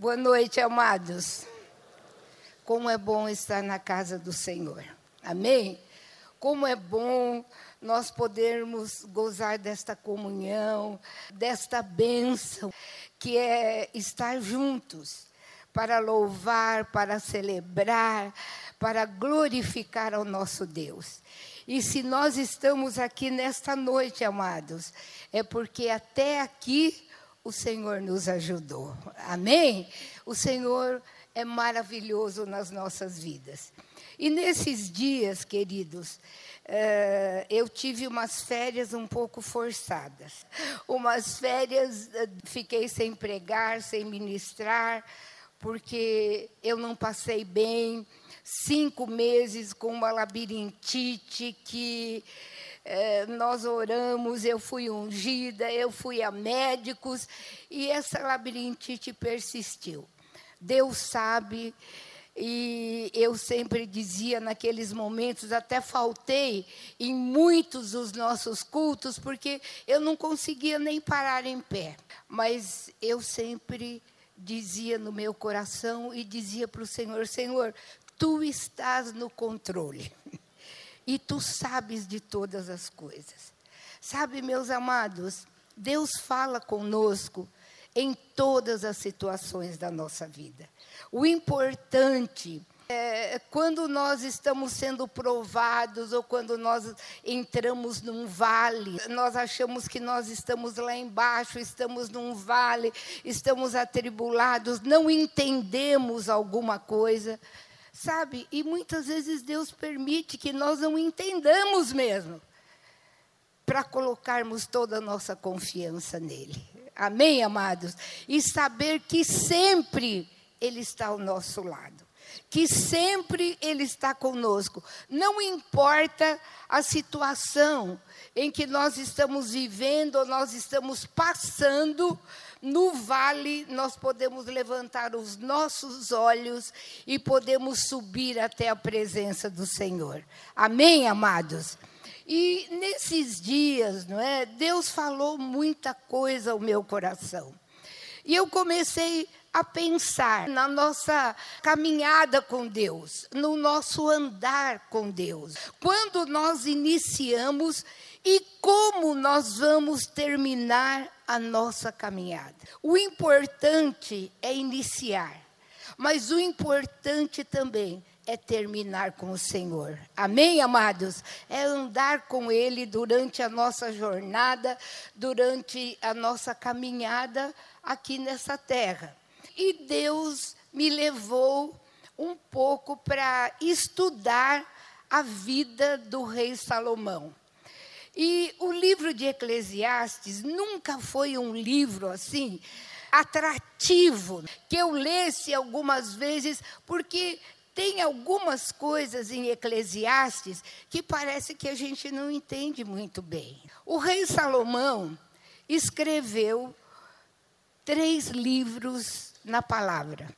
Boa noite, amados. Como é bom estar na casa do Senhor. Amém? Como é bom nós podermos gozar desta comunhão, desta bênção, que é estar juntos para louvar, para celebrar, para glorificar ao nosso Deus. E se nós estamos aqui nesta noite, amados, é porque até aqui o Senhor nos ajudou. Amém? O Senhor é maravilhoso nas nossas vidas. E nesses dias, queridos, eh, eu tive umas férias um pouco forçadas. Umas férias, eh, fiquei sem pregar, sem ministrar, porque eu não passei bem. Cinco meses com uma labirintite que é, nós oramos, eu fui ungida, eu fui a médicos, e essa labirintite persistiu. Deus sabe, e eu sempre dizia naqueles momentos, até faltei em muitos dos nossos cultos, porque eu não conseguia nem parar em pé. Mas eu sempre dizia no meu coração e dizia para o Senhor: Senhor, tu estás no controle. e tu sabes de todas as coisas. Sabe, meus amados, Deus fala conosco em todas as situações da nossa vida. O importante é quando nós estamos sendo provados ou quando nós entramos num vale, nós achamos que nós estamos lá embaixo, estamos num vale, estamos atribulados, não entendemos alguma coisa. Sabe? E muitas vezes Deus permite que nós não entendamos mesmo, para colocarmos toda a nossa confiança nele. Amém, amados? E saber que sempre Ele está ao nosso lado, que sempre Ele está conosco. Não importa a situação em que nós estamos vivendo ou nós estamos passando, no vale, nós podemos levantar os nossos olhos e podemos subir até a presença do Senhor. Amém, amados? E nesses dias, não é? Deus falou muita coisa ao meu coração. E eu comecei a pensar na nossa caminhada com Deus, no nosso andar com Deus. Quando nós iniciamos e como nós vamos terminar a nossa caminhada. O importante é iniciar, mas o importante também é terminar com o Senhor. Amém, amados? É andar com Ele durante a nossa jornada, durante a nossa caminhada aqui nessa terra. E Deus me levou um pouco para estudar a vida do rei Salomão. E o livro de Eclesiastes nunca foi um livro assim atrativo que eu lesse algumas vezes, porque tem algumas coisas em Eclesiastes que parece que a gente não entende muito bem. O rei Salomão escreveu três livros na palavra.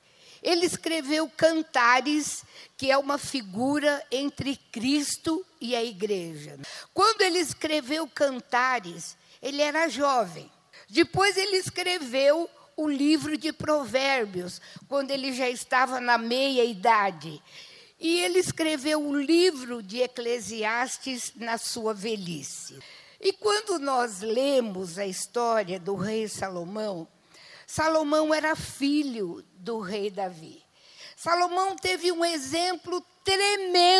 Ele escreveu Cantares, que é uma figura entre Cristo e a igreja. Quando ele escreveu Cantares, ele era jovem. Depois ele escreveu o livro de Provérbios, quando ele já estava na meia idade. E ele escreveu o livro de Eclesiastes na sua velhice. E quando nós lemos a história do rei Salomão, Salomão era filho do rei Davi. Salomão teve um exemplo tremendo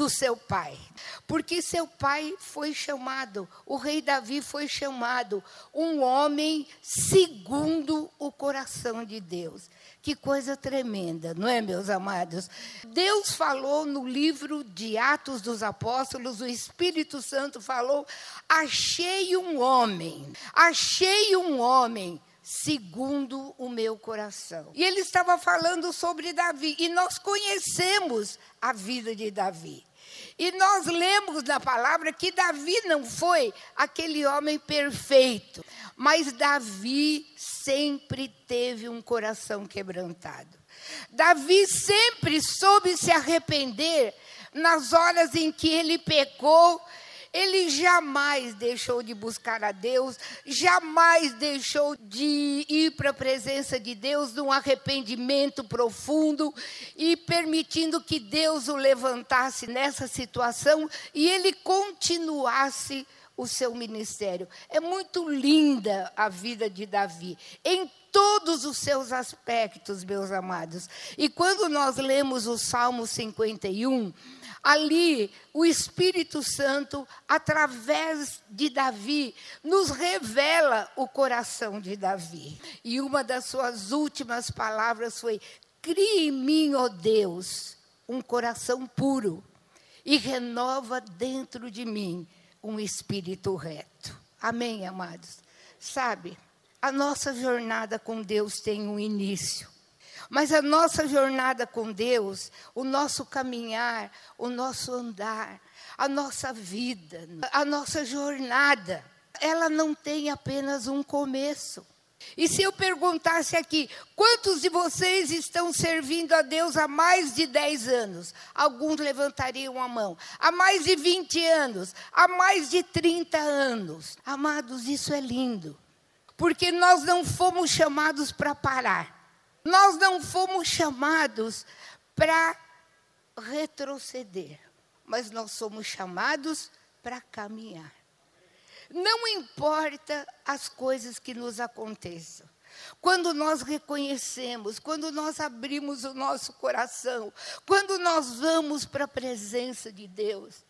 do seu pai, porque seu pai foi chamado, o rei Davi foi chamado um homem segundo o coração de Deus. Que coisa tremenda, não é, meus amados? Deus falou no livro de Atos dos Apóstolos, o Espírito Santo falou: achei um homem, achei um homem segundo o meu coração. E ele estava falando sobre Davi, e nós conhecemos a vida de Davi. E nós lemos na palavra que Davi não foi aquele homem perfeito, mas Davi sempre teve um coração quebrantado. Davi sempre soube se arrepender nas horas em que ele pecou ele jamais deixou de buscar a Deus, jamais deixou de ir para a presença de Deus num arrependimento profundo e permitindo que Deus o levantasse nessa situação e ele continuasse o seu ministério. É muito linda a vida de Davi, em todos os seus aspectos, meus amados. E quando nós lemos o Salmo 51, ali o Espírito Santo, através de Davi, nos revela o coração de Davi. E uma das suas últimas palavras foi: Crie em mim, ó Deus, um coração puro e renova dentro de mim um espírito reto. Amém, amados? Sabe, a nossa jornada com Deus tem um início. Mas a nossa jornada com Deus, o nosso caminhar, o nosso andar, a nossa vida, a nossa jornada, ela não tem apenas um começo. E se eu perguntasse aqui, quantos de vocês estão servindo a Deus há mais de 10 anos? Alguns levantariam a mão. Há mais de 20 anos, há mais de 30 anos. Amados, isso é lindo. Porque nós não fomos chamados para parar. Nós não fomos chamados para retroceder, mas nós somos chamados para caminhar. Não importa as coisas que nos aconteçam. Quando nós reconhecemos, quando nós abrimos o nosso coração, quando nós vamos para a presença de Deus,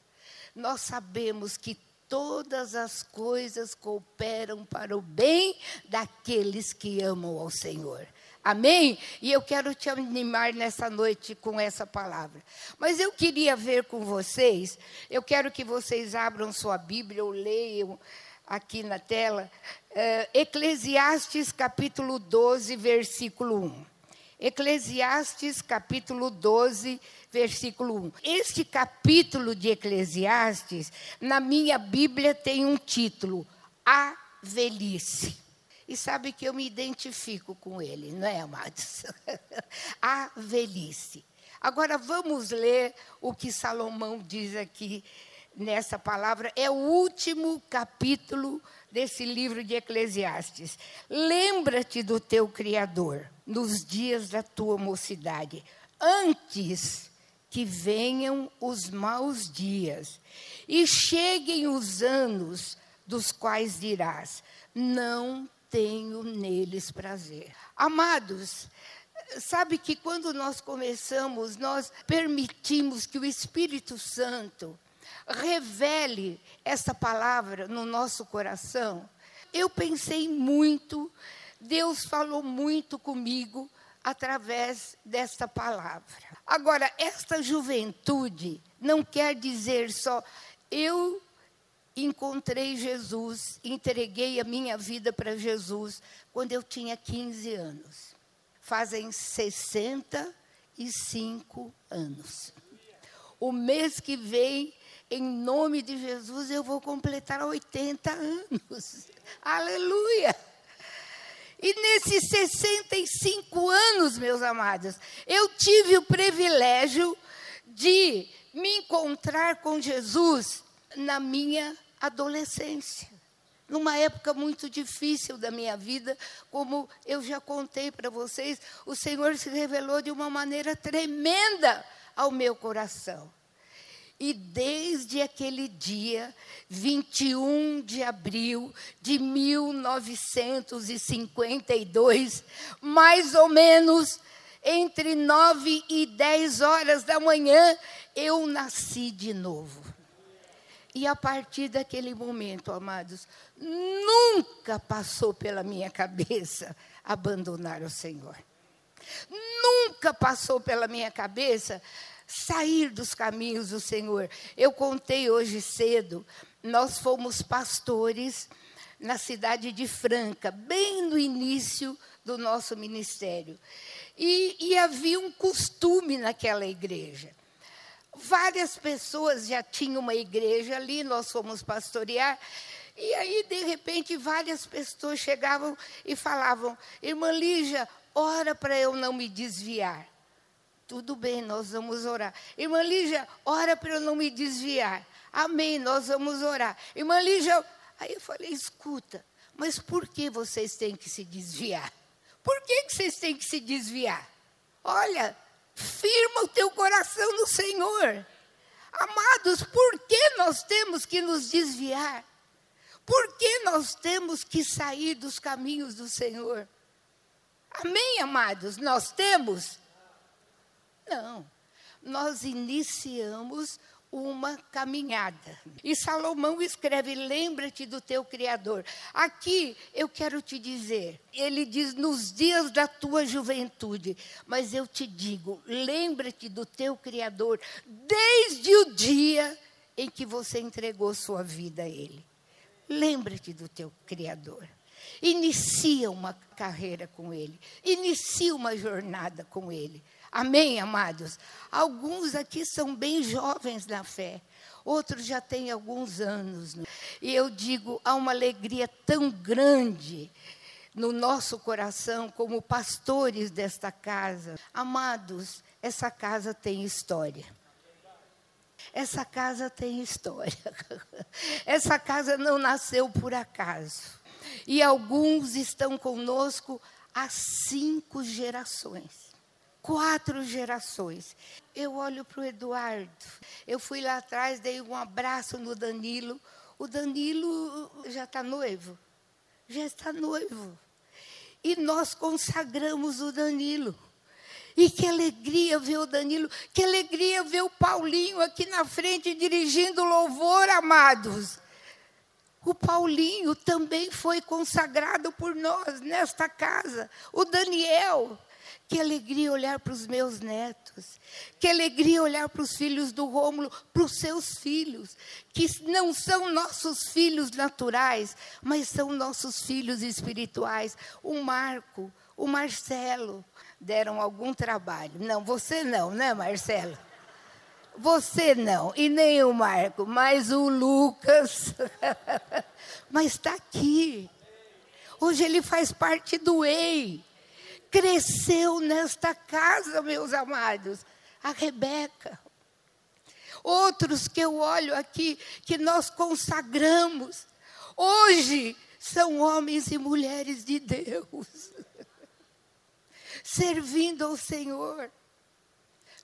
nós sabemos que todas as coisas cooperam para o bem daqueles que amam ao Senhor. Amém? E eu quero te animar nessa noite com essa palavra. Mas eu queria ver com vocês, eu quero que vocês abram sua Bíblia ou leiam aqui na tela, uh, Eclesiastes capítulo 12, versículo 1. Eclesiastes capítulo 12, versículo 1. Este capítulo de Eclesiastes, na minha Bíblia, tem um título: A Velhice. E sabe que eu me identifico com ele, não é, amados? a velhice. Agora vamos ler o que Salomão diz aqui nessa palavra. É o último capítulo desse livro de Eclesiastes. Lembra-te do teu Criador nos dias da tua mocidade, antes que venham os maus dias e cheguem os anos dos quais dirás: Não tenho neles prazer. Amados, sabe que quando nós começamos, nós permitimos que o Espírito Santo revele essa palavra no nosso coração. Eu pensei muito, Deus falou muito comigo através desta palavra. Agora, esta juventude não quer dizer só eu encontrei Jesus, entreguei a minha vida para Jesus quando eu tinha 15 anos. Fazem 65 anos. O mês que vem, em nome de Jesus, eu vou completar 80 anos. Aleluia! E nesses 65 anos, meus amados, eu tive o privilégio de me encontrar com Jesus na minha adolescência. Numa época muito difícil da minha vida, como eu já contei para vocês, o Senhor se revelou de uma maneira tremenda ao meu coração. E desde aquele dia, 21 de abril de 1952, mais ou menos entre nove e dez horas da manhã, eu nasci de novo. E a partir daquele momento, amados, nunca passou pela minha cabeça abandonar o Senhor. Nunca passou pela minha cabeça sair dos caminhos do Senhor. Eu contei hoje cedo, nós fomos pastores na cidade de Franca, bem no início do nosso ministério. E, e havia um costume naquela igreja. Várias pessoas já tinham uma igreja ali, nós fomos pastorear. E aí, de repente, várias pessoas chegavam e falavam: Irmã Lígia, ora para eu não me desviar. Tudo bem, nós vamos orar. Irmã Lígia, ora para eu não me desviar. Amém, nós vamos orar. Irmã Lígia, aí eu falei, escuta, mas por que vocês têm que se desviar? Por que, que vocês têm que se desviar? Olha, firma o teu coração no Senhor. Amados, por que nós temos que nos desviar? Por que nós temos que sair dos caminhos do Senhor? Amém, amados? Nós temos? Não. Nós iniciamos uma caminhada. E Salomão escreve: lembra-te do teu Criador. Aqui eu quero te dizer, ele diz nos dias da tua juventude, mas eu te digo: lembra-te do teu Criador desde o dia em que você entregou sua vida a Ele. Lembra-te do teu Criador. Inicia uma carreira com Ele, inicia uma jornada com Ele. Amém, amados? Alguns aqui são bem jovens na fé, outros já têm alguns anos. E eu digo, há uma alegria tão grande no nosso coração como pastores desta casa. Amados, essa casa tem história. Essa casa tem história. Essa casa não nasceu por acaso. E alguns estão conosco há cinco gerações quatro gerações. Eu olho para o Eduardo. Eu fui lá atrás, dei um abraço no Danilo. O Danilo já está noivo. Já está noivo. E nós consagramos o Danilo. E que alegria ver o Danilo, que alegria ver o Paulinho aqui na frente dirigindo louvor, amados. O Paulinho também foi consagrado por nós nesta casa. O Daniel, que alegria olhar para os meus netos. Que alegria olhar para os filhos do Rômulo, para os seus filhos, que não são nossos filhos naturais, mas são nossos filhos espirituais. O Marco, o Marcelo deram algum trabalho. Não, você não, né, Marcelo? Você não, e nem o Marco, mas o Lucas. mas está aqui. Hoje ele faz parte do EI cresceu nesta casa, meus amados. A Rebeca. Outros que eu olho aqui, que nós consagramos. Hoje são homens e mulheres de Deus. Servindo ao Senhor.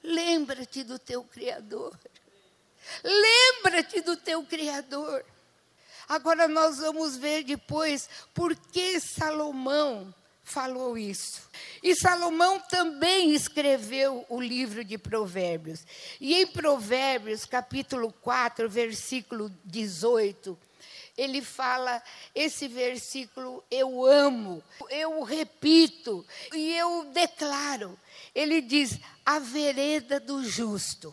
Lembra-te do teu Criador. Lembra-te do teu Criador. Agora nós vamos ver depois por que Salomão falou isso. E Salomão também escreveu o livro de Provérbios. E em Provérbios, capítulo 4, versículo 18, ele fala esse versículo eu amo, eu repito e eu declaro. Ele diz: a vereda do justo.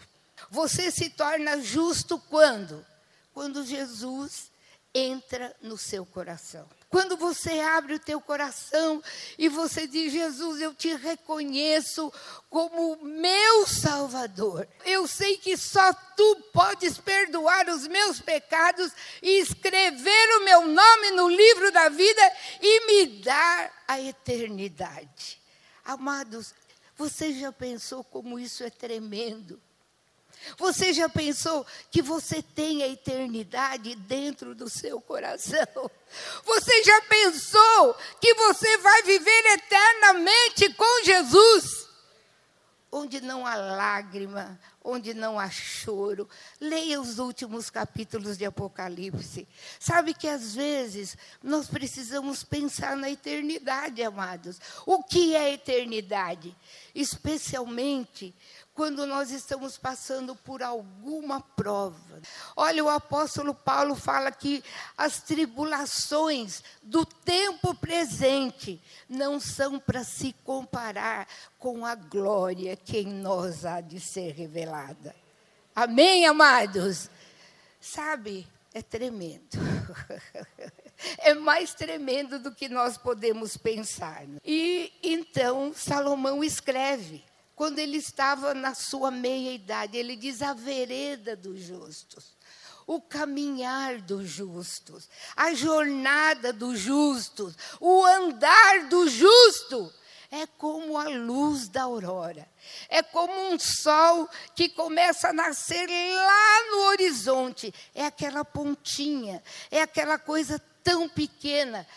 Você se torna justo quando? Quando Jesus entra no seu coração. Quando você abre o teu coração e você diz: Jesus, eu te reconheço como meu Salvador. Eu sei que só tu podes perdoar os meus pecados e escrever o meu nome no livro da vida e me dar a eternidade. Amados, você já pensou como isso é tremendo? Você já pensou que você tem a eternidade dentro do seu coração? Você já pensou que você vai viver eternamente com Jesus? Onde não há lágrima, onde não há choro. Leia os últimos capítulos de Apocalipse. Sabe que às vezes nós precisamos pensar na eternidade, amados. O que é eternidade? Especialmente quando nós estamos passando por alguma prova. Olha, o apóstolo Paulo fala que as tribulações do tempo presente não são para se comparar com a glória que em nós há de ser revelada. Amém, amados? Sabe, é tremendo. é mais tremendo do que nós podemos pensar. E então Salomão escreve quando ele estava na sua meia-idade. Ele diz: a vereda dos justos, o caminhar dos justos, a jornada dos justos, o andar do justo é como a luz da aurora. É como um sol que começa a nascer lá no horizonte. É aquela pontinha, é aquela coisa tão pequena.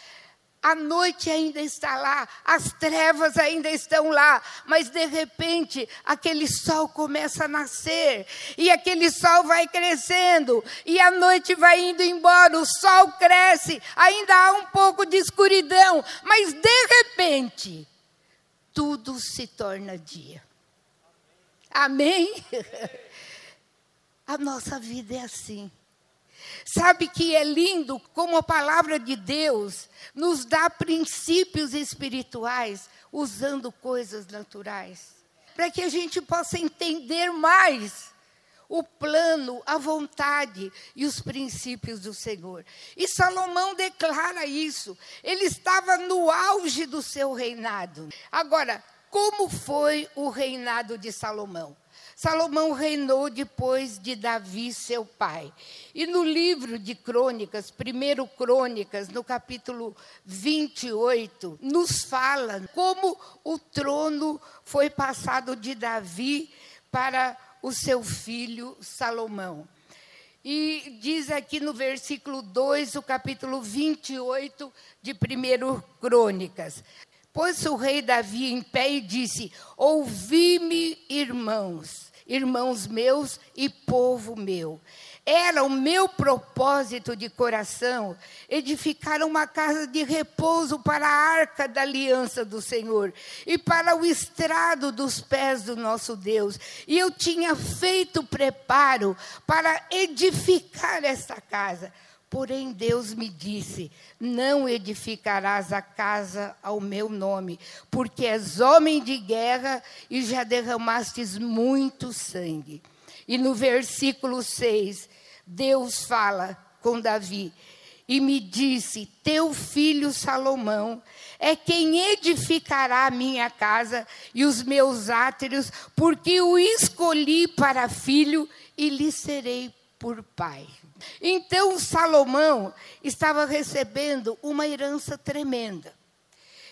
A noite ainda está lá, as trevas ainda estão lá, mas de repente aquele sol começa a nascer, e aquele sol vai crescendo, e a noite vai indo embora, o sol cresce, ainda há um pouco de escuridão, mas de repente tudo se torna dia. Amém? A nossa vida é assim. Sabe que é lindo como a palavra de Deus nos dá princípios espirituais usando coisas naturais, para que a gente possa entender mais o plano, a vontade e os princípios do Senhor. E Salomão declara isso. Ele estava no auge do seu reinado. Agora, como foi o reinado de Salomão? Salomão reinou depois de Davi, seu pai. E no livro de Crônicas, primeiro Crônicas, no capítulo 28, nos fala como o trono foi passado de Davi para o seu filho Salomão. E diz aqui no versículo 2, o capítulo 28 de 1 Crônicas. Pôs-se o rei Davi em pé e disse: Ouvi-me, irmãos, irmãos meus e povo meu. Era o meu propósito de coração edificar uma casa de repouso para a arca da aliança do Senhor e para o estrado dos pés do nosso Deus. E eu tinha feito preparo para edificar esta casa. Porém, Deus me disse: Não edificarás a casa ao meu nome, porque és homem de guerra e já derramastes muito sangue. E no versículo 6, Deus fala com Davi e me disse: Teu filho Salomão é quem edificará a minha casa e os meus átrios, porque o escolhi para filho e lhe serei por pai. Então Salomão estava recebendo uma herança tremenda.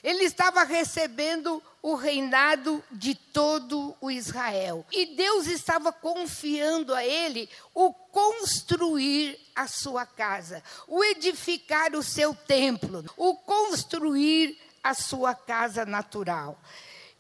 Ele estava recebendo o reinado de todo o Israel. E Deus estava confiando a ele o construir a sua casa, o edificar o seu templo, o construir a sua casa natural.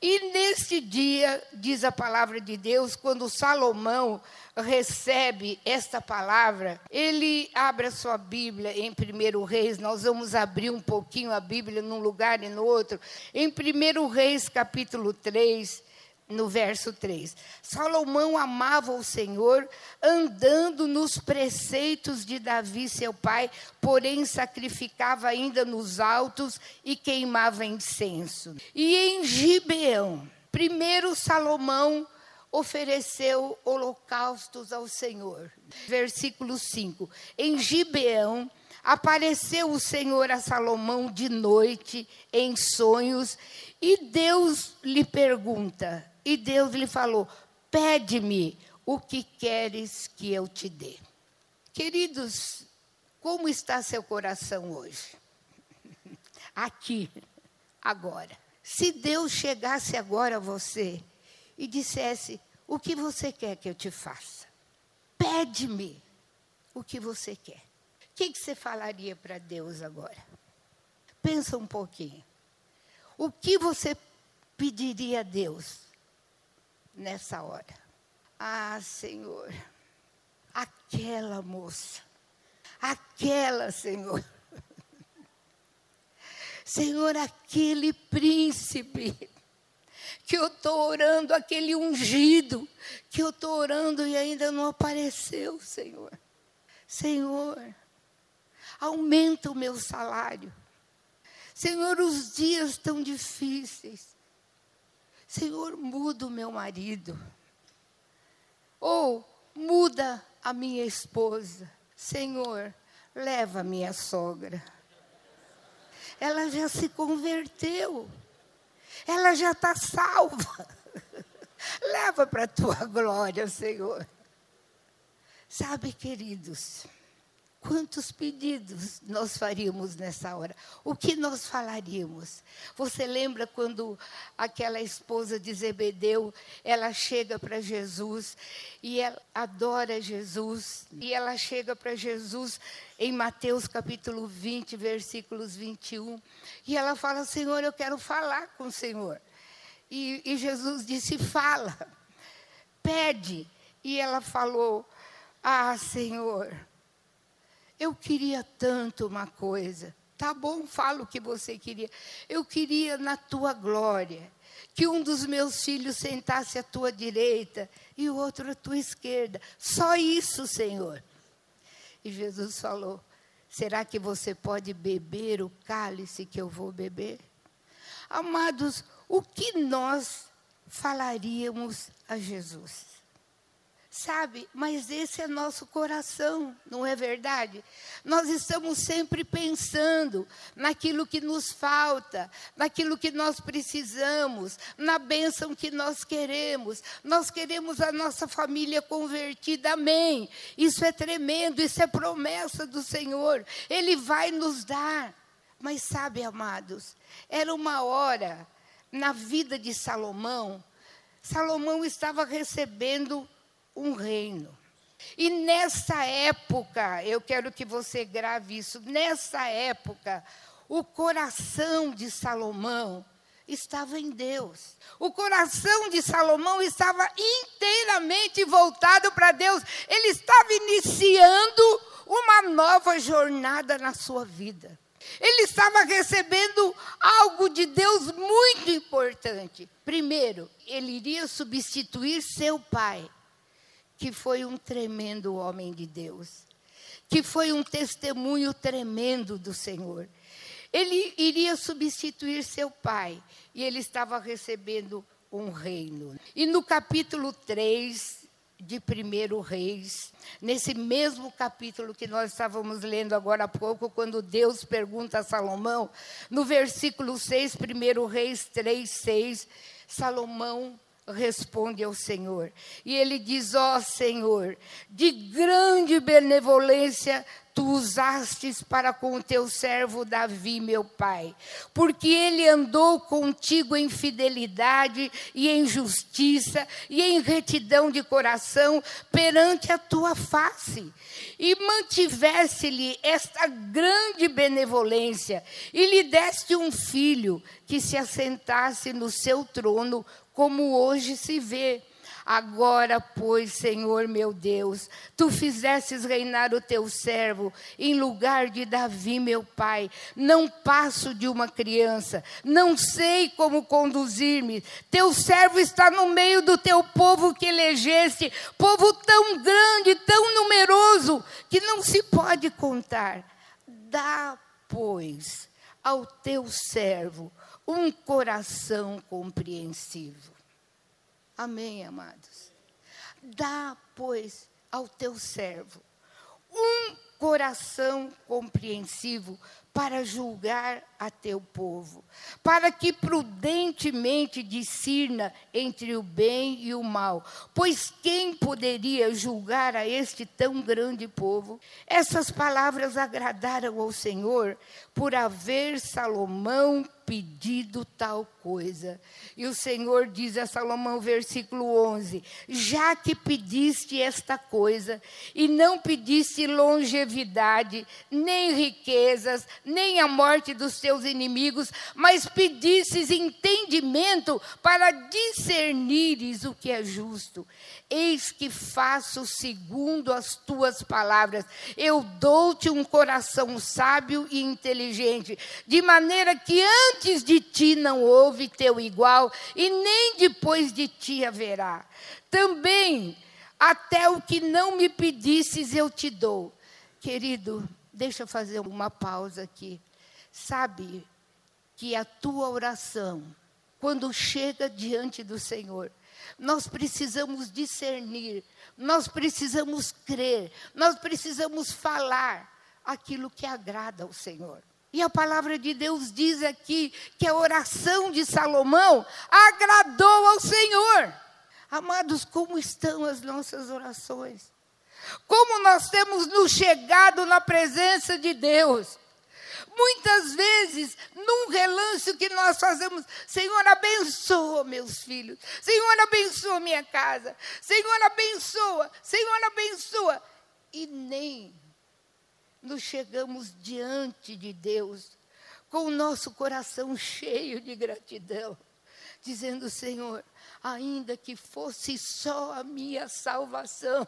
E nesse dia, diz a palavra de Deus, quando Salomão recebe esta palavra, ele abre a sua Bíblia em 1 Reis, nós vamos abrir um pouquinho a Bíblia num lugar e no outro. Em 1 Reis, capítulo 3, no verso 3. Salomão amava o Senhor, andando nos preceitos de Davi, seu pai, porém sacrificava ainda nos altos e queimava incenso. E em Gibeão, primeiro Salomão ofereceu holocaustos ao Senhor. Versículo 5. Em Gibeão apareceu o Senhor a Salomão de noite em sonhos e Deus lhe pergunta: e Deus lhe falou: Pede-me o que queres que eu te dê. Queridos, como está seu coração hoje? Aqui, agora. Se Deus chegasse agora a você e dissesse: O que você quer que eu te faça? Pede-me o que você quer. O que, que você falaria para Deus agora? Pensa um pouquinho. O que você pediria a Deus? nessa hora. Ah, Senhor, aquela moça, aquela, Senhor. Senhor, aquele príncipe que eu estou orando, aquele ungido que eu estou orando e ainda não apareceu, Senhor. Senhor, aumenta o meu salário. Senhor, os dias estão difíceis. Senhor, muda o meu marido. Ou muda a minha esposa. Senhor, leva a minha sogra. Ela já se converteu. Ela já está salva. leva para a tua glória, Senhor. Sabe, queridos, Quantos pedidos nós faríamos nessa hora? O que nós falaríamos? Você lembra quando aquela esposa de Zebedeu, ela chega para Jesus e ela adora Jesus, e ela chega para Jesus em Mateus capítulo 20, versículos 21, e ela fala: Senhor, eu quero falar com o Senhor. E, e Jesus disse: Fala, pede. E ela falou: Ah, Senhor eu queria tanto uma coisa. Tá bom, fala o que você queria. Eu queria na tua glória que um dos meus filhos sentasse à tua direita e o outro à tua esquerda. Só isso, Senhor. E Jesus falou: Será que você pode beber o cálice que eu vou beber? Amados, o que nós falaríamos a Jesus? Sabe, mas esse é nosso coração, não é verdade? Nós estamos sempre pensando naquilo que nos falta, naquilo que nós precisamos, na bênção que nós queremos. Nós queremos a nossa família convertida, amém. Isso é tremendo, isso é promessa do Senhor. Ele vai nos dar. Mas sabe, amados, era uma hora na vida de Salomão, Salomão estava recebendo um reino. E nessa época, eu quero que você grave isso, nessa época, o coração de Salomão estava em Deus. O coração de Salomão estava inteiramente voltado para Deus. Ele estava iniciando uma nova jornada na sua vida. Ele estava recebendo algo de Deus muito importante. Primeiro, ele iria substituir seu pai que foi um tremendo homem de Deus, que foi um testemunho tremendo do Senhor. Ele iria substituir seu pai e ele estava recebendo um reino. E no capítulo 3 de 1 Reis, nesse mesmo capítulo que nós estávamos lendo agora há pouco, quando Deus pergunta a Salomão, no versículo 6, 1 Reis 3, 6, Salomão responde ao Senhor. E ele diz: Ó oh, Senhor, de grande benevolência tu usastes para com o teu servo Davi, meu pai, porque ele andou contigo em fidelidade e em justiça e em retidão de coração perante a tua face, e mantivesse-lhe esta grande benevolência, e lhe deste um filho que se assentasse no seu trono como hoje se vê. Agora, pois, Senhor meu Deus, tu fizestes reinar o teu servo em lugar de Davi, meu pai. Não passo de uma criança, não sei como conduzir-me. Teu servo está no meio do teu povo que elegeste, povo tão grande, tão numeroso, que não se pode contar. Dá, pois, ao teu servo um coração compreensivo. Amém, amados? Dá, pois, ao teu servo um coração compreensivo para julgar a teu povo, para que prudentemente discirna entre o bem e o mal. Pois quem poderia julgar a este tão grande povo? Essas palavras agradaram ao Senhor por haver Salomão pedido tal coisa. E o Senhor diz a Salomão, versículo 11: Já que pediste esta coisa, e não pediste longevidade, nem riquezas, nem a morte dos teus inimigos, mas pedistes entendimento para discernires o que é justo. Eis que faço segundo as tuas palavras. Eu dou-te um coração sábio e inteligente, de maneira que antes de ti não houve teu igual, e nem depois de ti haverá. Também, até o que não me pedisses, eu te dou. Querido, deixa eu fazer uma pausa aqui. Sabe que a tua oração, quando chega diante do Senhor, nós precisamos discernir, nós precisamos crer, nós precisamos falar aquilo que agrada ao Senhor. E a palavra de Deus diz aqui que a oração de Salomão agradou ao Senhor. Amados, como estão as nossas orações? Como nós temos nos chegado na presença de Deus. Muitas vezes, num relance que nós fazemos, Senhor, abençoa meus filhos, Senhor, abençoa minha casa, Senhor, abençoa, Senhor, abençoa. E nem nos chegamos diante de Deus com o nosso coração cheio de gratidão, dizendo: Senhor, ainda que fosse só a minha salvação,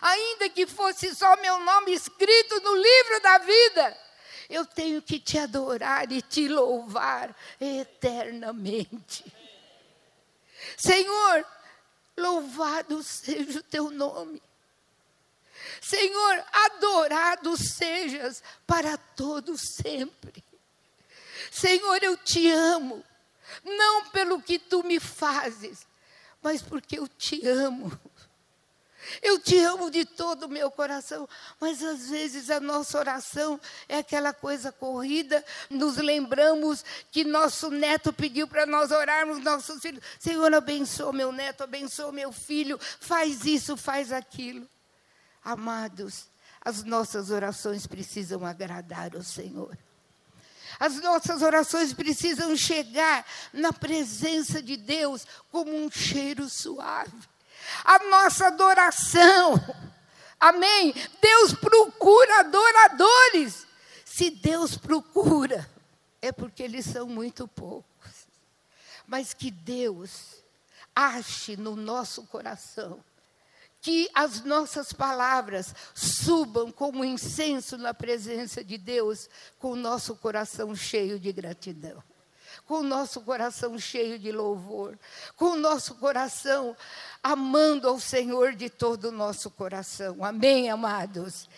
ainda que fosse só meu nome escrito no livro da vida, eu tenho que te adorar e te louvar eternamente. Senhor, louvado seja o teu nome. Senhor, adorado sejas para todos sempre. Senhor, eu te amo, não pelo que tu me fazes, mas porque eu te amo. Eu te amo de todo o meu coração, mas às vezes a nossa oração é aquela coisa corrida. Nos lembramos que nosso neto pediu para nós orarmos, nossos filhos. Senhor, abençoa meu neto, abençoa meu filho, faz isso, faz aquilo. Amados, as nossas orações precisam agradar o Senhor. As nossas orações precisam chegar na presença de Deus como um cheiro suave. A nossa adoração, amém? Deus procura adoradores. Se Deus procura, é porque eles são muito poucos. Mas que Deus ache no nosso coração que as nossas palavras subam como incenso na presença de Deus, com o nosso coração cheio de gratidão, com o nosso coração cheio de louvor, com o nosso coração amando ao Senhor de todo o nosso coração. Amém, amados?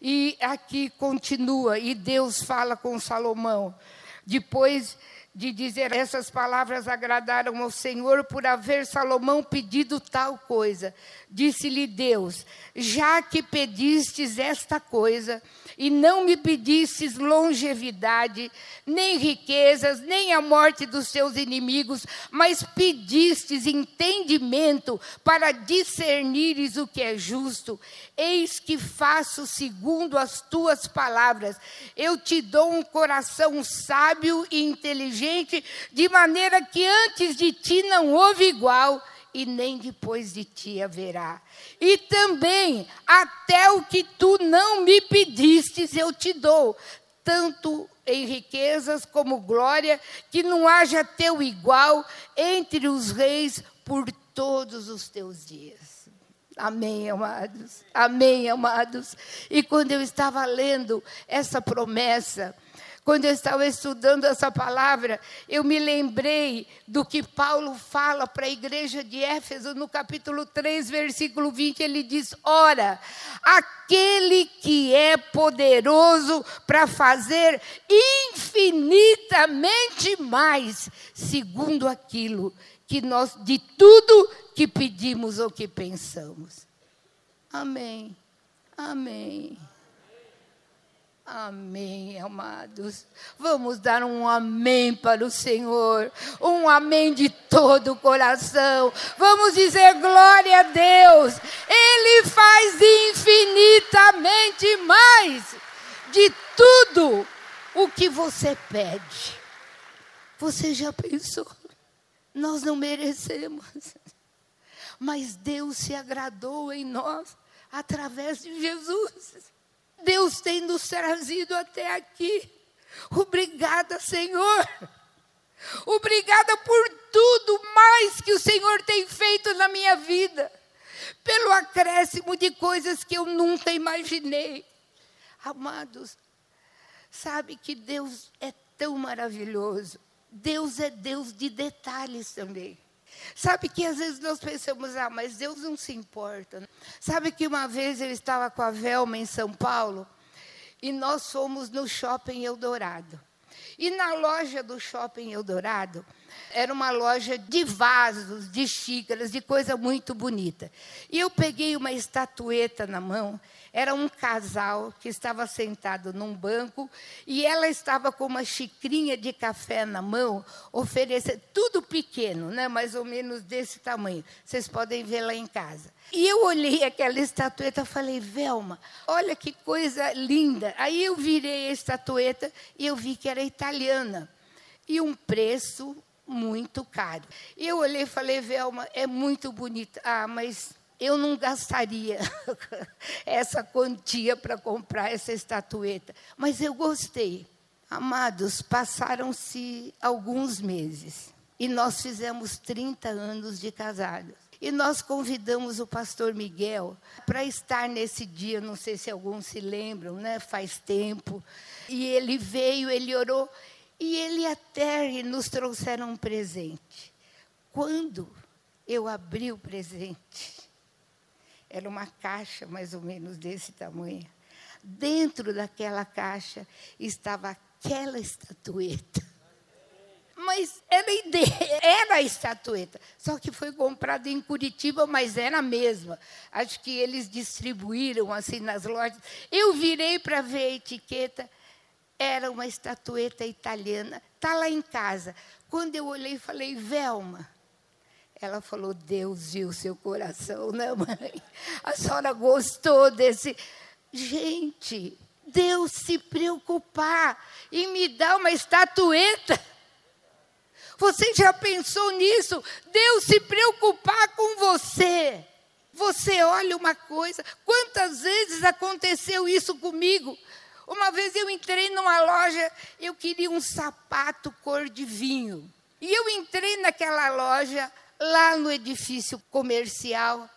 E aqui continua, e Deus fala com Salomão. Depois de dizer essas palavras agradaram ao Senhor por haver Salomão pedido tal coisa. Disse-lhe Deus: Já que pedistes esta coisa, e não me pedistes longevidade, nem riquezas, nem a morte dos seus inimigos, mas pedistes entendimento para discernires o que é justo, eis que faço segundo as tuas palavras. Eu te dou um coração sábio e inteligente, de maneira que antes de ti não houve igual e nem depois de ti haverá. E também, até o que tu não me pedistes, eu te dou, tanto em riquezas como glória, que não haja teu igual entre os reis por todos os teus dias. Amém, amados. Amém, amados. E quando eu estava lendo essa promessa, quando eu estava estudando essa palavra, eu me lembrei do que Paulo fala para a igreja de Éfeso, no capítulo 3, versículo 20. Ele diz: Ora, aquele que é poderoso para fazer infinitamente mais, segundo aquilo que nós, de tudo que pedimos ou que pensamos. Amém. Amém. Amém, amados. Vamos dar um amém para o Senhor. Um amém de todo o coração. Vamos dizer glória a Deus. Ele faz infinitamente mais de tudo o que você pede. Você já pensou? Nós não merecemos. Mas Deus se agradou em nós através de Jesus. Deus tem nos trazido até aqui. Obrigada, Senhor. Obrigada por tudo mais que o Senhor tem feito na minha vida. Pelo acréscimo de coisas que eu nunca imaginei. Amados, sabe que Deus é tão maravilhoso. Deus é Deus de detalhes também. Sabe que às vezes nós pensamos, ah, mas Deus não se importa. Sabe que uma vez ele estava com a Velma em São Paulo e nós fomos no shopping Eldorado. E na loja do shopping Eldorado Era uma loja de vasos, de xícaras, de coisa muito bonita. E eu peguei uma estatueta na mão. Era um casal que estava sentado num banco e ela estava com uma xicrinha de café na mão, oferecendo tudo pequeno, né, mais ou menos desse tamanho. Vocês podem ver lá em casa. E eu olhei aquela estatueta e falei, Velma, olha que coisa linda. Aí eu virei a estatueta e eu vi que era italiana. E um preço muito caro. Eu olhei e falei, Velma, é muito bonita. Ah, mas eu não gastaria essa quantia para comprar essa estatueta. Mas eu gostei. Amados, passaram-se alguns meses e nós fizemos 30 anos de casados. E nós convidamos o pastor Miguel para estar nesse dia, não sei se alguns se lembram, né? faz tempo. E ele veio, ele orou, e ele até nos trouxeram um presente. Quando eu abri o presente, era uma caixa mais ou menos desse tamanho. Dentro daquela caixa estava aquela estatueta. Mas era, era a estatueta. Só que foi comprada em Curitiba, mas era a mesma. Acho que eles distribuíram assim nas lojas. Eu virei para ver a etiqueta. Era uma estatueta italiana. Está lá em casa. Quando eu olhei, falei, Velma. Ela falou, Deus viu seu coração, né, mãe? A senhora gostou desse. Gente, Deus se preocupar em me dar uma estatueta. Você já pensou nisso? Deus se preocupar com você. Você olha uma coisa, quantas vezes aconteceu isso comigo? Uma vez eu entrei numa loja, eu queria um sapato cor de vinho. E eu entrei naquela loja, lá no edifício comercial,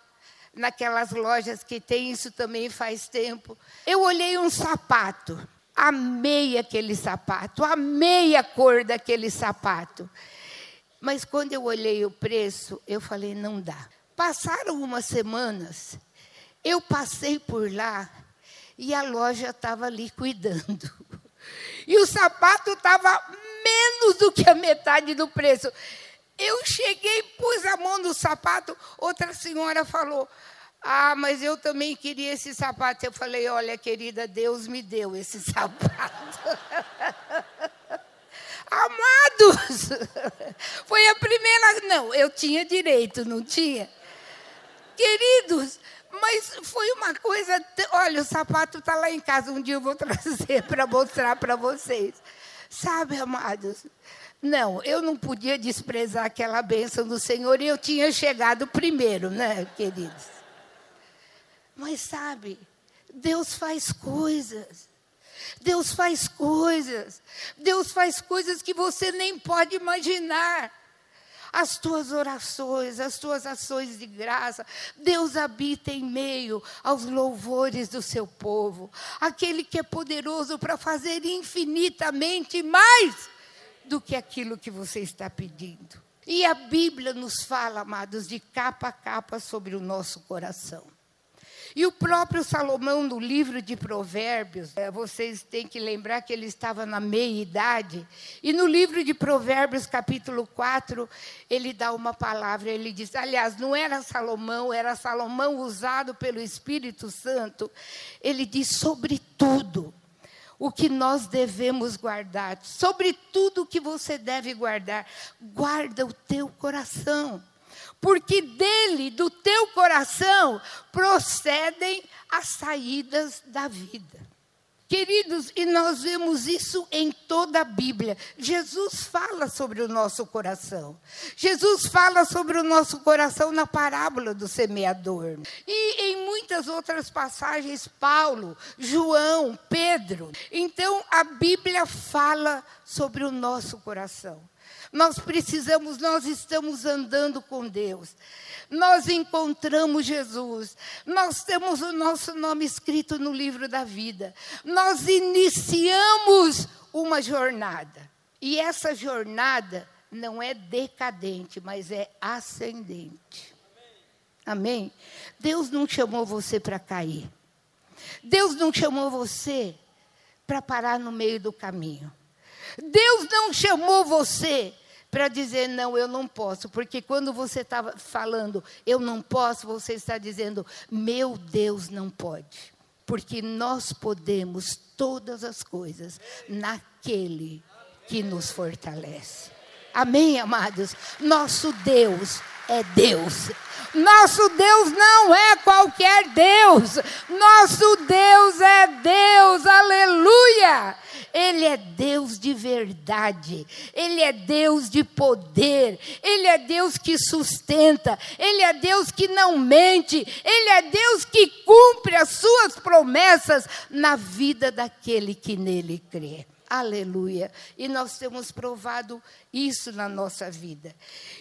naquelas lojas que tem isso também faz tempo. Eu olhei um sapato, amei aquele sapato, amei a cor daquele sapato. Mas quando eu olhei o preço, eu falei: não dá. Passaram umas semanas, eu passei por lá e a loja estava ali cuidando. E o sapato estava menos do que a metade do preço. Eu cheguei, pus a mão no sapato, outra senhora falou: Ah, mas eu também queria esse sapato. Eu falei: Olha, querida, Deus me deu esse sapato. Amados, foi a primeira. Não, eu tinha direito, não tinha? Queridos, mas foi uma coisa. Olha, o sapato está lá em casa, um dia eu vou trazer para mostrar para vocês. Sabe, amados? Não, eu não podia desprezar aquela bênção do Senhor e eu tinha chegado primeiro, né, queridos? Mas sabe, Deus faz coisas Deus faz coisas. Deus faz coisas que você nem pode imaginar. As tuas orações, as tuas ações de graça, Deus habita em meio aos louvores do seu povo. Aquele que é poderoso para fazer infinitamente mais do que aquilo que você está pedindo. E a Bíblia nos fala, amados, de capa a capa sobre o nosso coração. E o próprio Salomão, no livro de Provérbios, é, vocês têm que lembrar que ele estava na meia-idade. E no livro de Provérbios, capítulo 4, ele dá uma palavra. Ele diz: aliás, não era Salomão, era Salomão usado pelo Espírito Santo. Ele diz: sobre tudo o que nós devemos guardar, sobre tudo o que você deve guardar, guarda o teu coração porque dele, do teu coração, procedem as saídas da vida. Queridos, e nós vemos isso em toda a Bíblia. Jesus fala sobre o nosso coração. Jesus fala sobre o nosso coração na parábola do semeador. E em muitas outras passagens, Paulo, João, Pedro. Então, a Bíblia fala sobre o nosso coração. Nós precisamos, nós estamos andando com Deus. Nós encontramos Jesus. Nós temos o nosso nome escrito no livro da vida. Nós iniciamos uma jornada. E essa jornada não é decadente, mas é ascendente. Amém? Deus não chamou você para cair. Deus não chamou você para parar no meio do caminho. Deus não chamou você para dizer não, eu não posso, porque quando você está falando eu não posso, você está dizendo meu Deus não pode, porque nós podemos todas as coisas naquele que nos fortalece. Amém, amados? Nosso Deus é Deus. Nosso Deus não é qualquer Deus. Nosso Deus é Deus. Aleluia! Ele é Deus de verdade, Ele é Deus de poder, Ele é Deus que sustenta, Ele é Deus que não mente, Ele é Deus que cumpre as suas promessas na vida daquele que nele crê. Aleluia. E nós temos provado isso na nossa vida.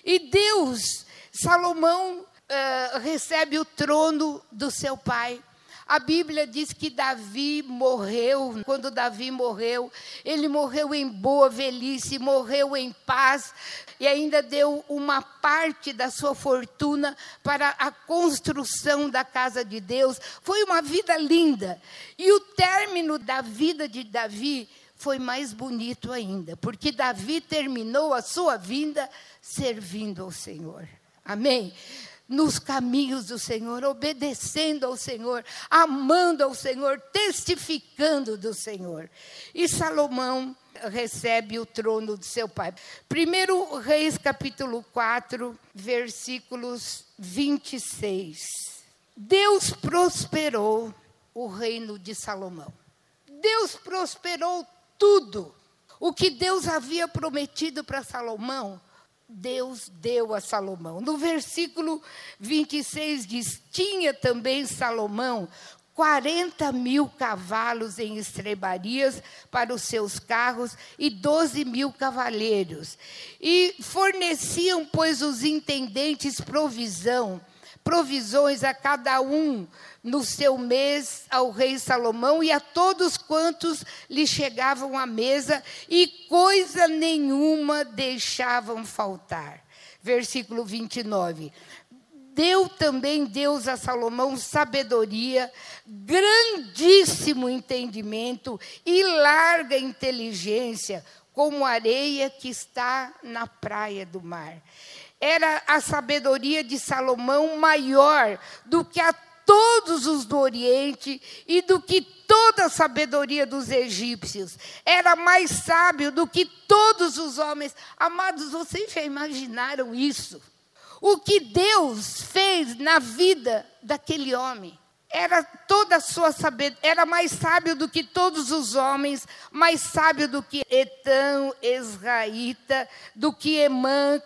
E Deus, Salomão uh, recebe o trono do seu pai. A Bíblia diz que Davi morreu, quando Davi morreu, ele morreu em boa velhice, morreu em paz e ainda deu uma parte da sua fortuna para a construção da casa de Deus. Foi uma vida linda. E o término da vida de Davi foi mais bonito ainda, porque Davi terminou a sua vinda servindo ao Senhor. Amém? Nos caminhos do Senhor, obedecendo ao Senhor, amando ao Senhor, testificando do Senhor. E Salomão recebe o trono de seu pai. Primeiro Reis capítulo 4, versículos 26. Deus prosperou o reino de Salomão. Deus prosperou tudo. O que Deus havia prometido para Salomão, Deus deu a Salomão. No versículo 26 diz: Tinha também Salomão 40 mil cavalos em estrebarias para os seus carros e 12 mil cavaleiros. E forneciam, pois, os intendentes provisão provisões a cada um no seu mês ao rei Salomão e a todos quantos lhe chegavam à mesa, e coisa nenhuma deixavam faltar. Versículo 29. Deu também Deus a Salomão sabedoria, grandíssimo entendimento e larga inteligência, como areia que está na praia do mar era a sabedoria de Salomão maior do que a todos os do Oriente e do que toda a sabedoria dos egípcios. Era mais sábio do que todos os homens. Amados, vocês já imaginaram isso? O que Deus fez na vida daquele homem? Era toda a sua sabedoria, era mais sábio do que todos os homens, mais sábio do que Etão, Esraíta, do que Emã,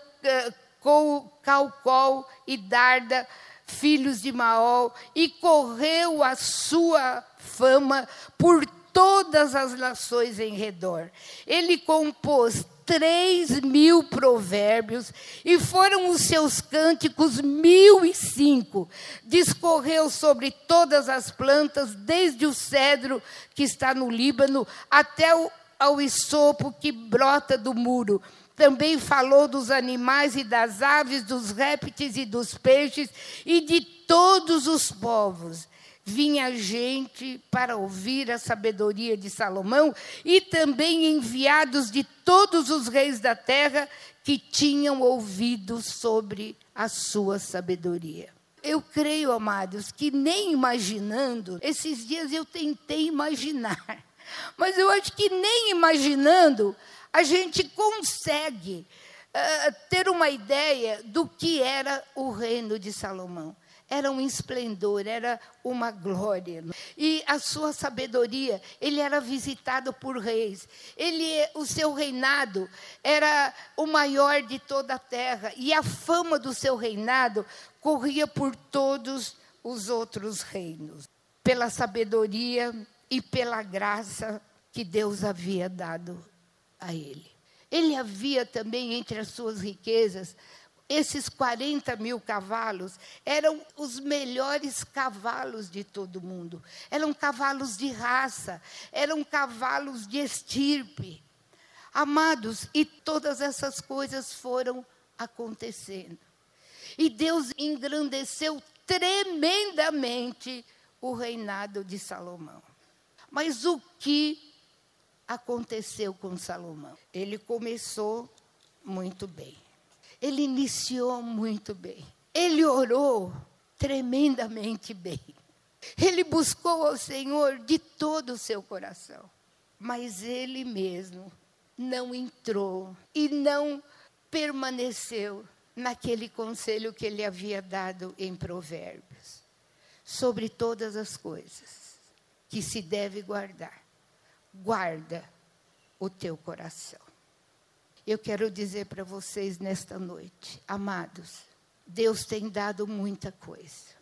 Calcol e Darda, filhos de Maol, e correu a sua fama por todas as nações em redor. Ele compôs três mil provérbios e foram os seus cânticos mil e cinco. Discorreu sobre todas as plantas, desde o cedro que está no Líbano até o, ao isopo que brota do muro também falou dos animais e das aves, dos répteis e dos peixes e de todos os povos. Vinha gente para ouvir a sabedoria de Salomão e também enviados de todos os reis da terra que tinham ouvido sobre a sua sabedoria. Eu creio, amados, que nem imaginando, esses dias eu tentei imaginar, mas eu acho que nem imaginando a gente consegue uh, ter uma ideia do que era o reino de Salomão. Era um esplendor, era uma glória. E a sua sabedoria, ele era visitado por reis. Ele, o seu reinado era o maior de toda a terra. E a fama do seu reinado corria por todos os outros reinos. Pela sabedoria e pela graça que Deus havia dado a ele. Ele havia também entre as suas riquezas, esses 40 mil cavalos eram os melhores cavalos de todo mundo. Eram cavalos de raça, eram cavalos de estirpe. Amados, e todas essas coisas foram acontecendo. E Deus engrandeceu tremendamente o reinado de Salomão. Mas o que aconteceu com Salomão. Ele começou muito bem. Ele iniciou muito bem. Ele orou tremendamente bem. Ele buscou ao Senhor de todo o seu coração. Mas ele mesmo não entrou e não permaneceu naquele conselho que ele havia dado em Provérbios sobre todas as coisas que se deve guardar. Guarda o teu coração. Eu quero dizer para vocês nesta noite, amados, Deus tem dado muita coisa.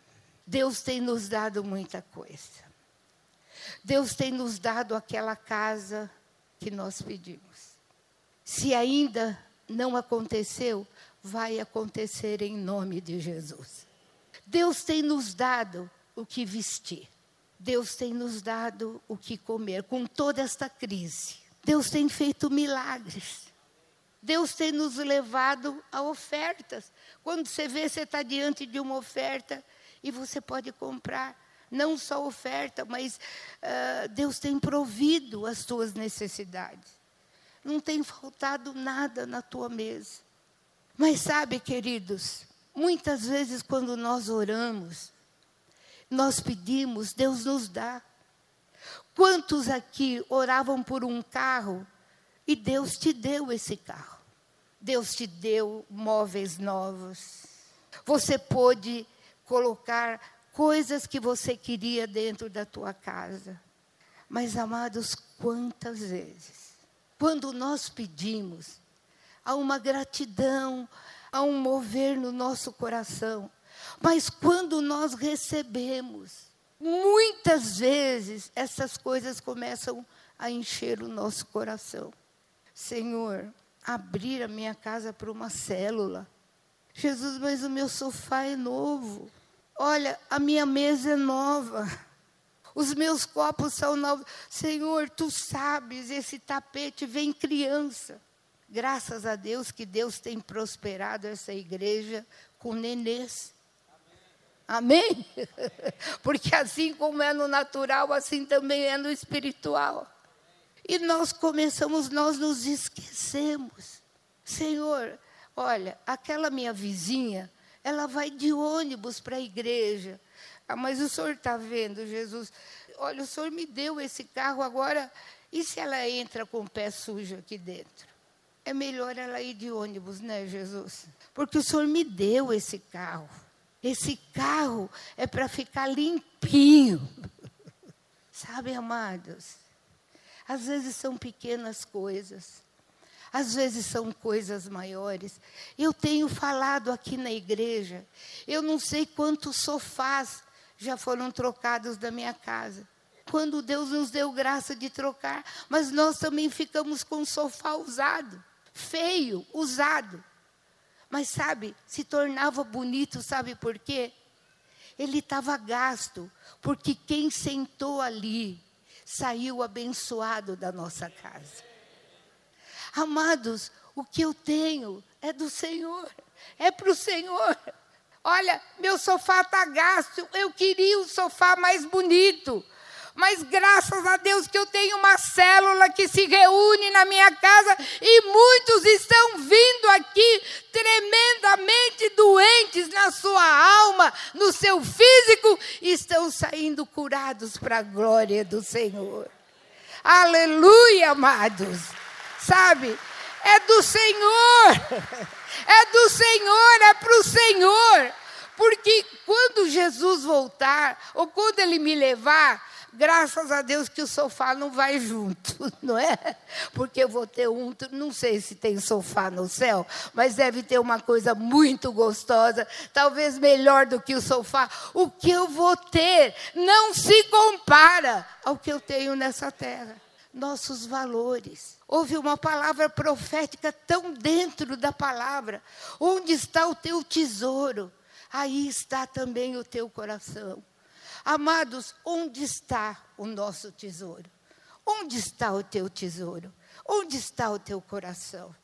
Deus tem nos dado muita coisa. Deus tem nos dado aquela casa que nós pedimos. Se ainda não aconteceu, vai acontecer em nome de Jesus. Deus tem nos dado o que vestir. Deus tem nos dado o que comer com toda esta crise. Deus tem feito milagres. Deus tem nos levado a ofertas. Quando você vê, você está diante de uma oferta e você pode comprar. Não só oferta, mas uh, Deus tem provido as tuas necessidades. Não tem faltado nada na tua mesa. Mas sabe, queridos, muitas vezes quando nós oramos, nós pedimos, Deus nos dá. Quantos aqui oravam por um carro e Deus te deu esse carro? Deus te deu móveis novos. Você pôde colocar coisas que você queria dentro da tua casa. Mas, amados, quantas vezes, quando nós pedimos, há uma gratidão, há um mover no nosso coração. Mas quando nós recebemos, muitas vezes essas coisas começam a encher o nosso coração. Senhor, abrir a minha casa para uma célula. Jesus, mas o meu sofá é novo. Olha, a minha mesa é nova. Os meus copos são novos. Senhor, tu sabes, esse tapete vem criança. Graças a Deus que Deus tem prosperado essa igreja com nenês. Amém? Porque assim como é no natural, assim também é no espiritual. E nós começamos, nós nos esquecemos. Senhor, olha, aquela minha vizinha, ela vai de ônibus para a igreja. Ah, mas o senhor está vendo, Jesus? Olha, o senhor me deu esse carro agora, e se ela entra com o pé sujo aqui dentro? É melhor ela ir de ônibus, né, Jesus? Porque o senhor me deu esse carro. Esse carro é para ficar limpinho. Sabe, amados? Às vezes são pequenas coisas, às vezes são coisas maiores. Eu tenho falado aqui na igreja, eu não sei quantos sofás já foram trocados da minha casa. Quando Deus nos deu graça de trocar, mas nós também ficamos com o sofá usado, feio, usado. Mas sabe, se tornava bonito, sabe por quê? Ele estava gasto, porque quem sentou ali saiu abençoado da nossa casa. Amados, o que eu tenho é do Senhor, é para o Senhor. Olha, meu sofá está gasto, eu queria um sofá mais bonito. Mas graças a Deus que eu tenho uma célula que se reúne na minha casa e muitos estão vindo aqui tremendamente doentes na sua alma, no seu físico, e estão saindo curados para a glória do Senhor. Aleluia, amados. Sabe? É do Senhor. É do Senhor, é para o Senhor. Porque quando Jesus voltar, ou quando Ele me levar, Graças a Deus que o sofá não vai junto, não é? Porque eu vou ter um, não sei se tem sofá no céu, mas deve ter uma coisa muito gostosa, talvez melhor do que o sofá. O que eu vou ter não se compara ao que eu tenho nessa terra. Nossos valores. Houve uma palavra profética tão dentro da palavra. Onde está o teu tesouro? Aí está também o teu coração. Amados, onde está o nosso tesouro? Onde está o teu tesouro? Onde está o teu coração?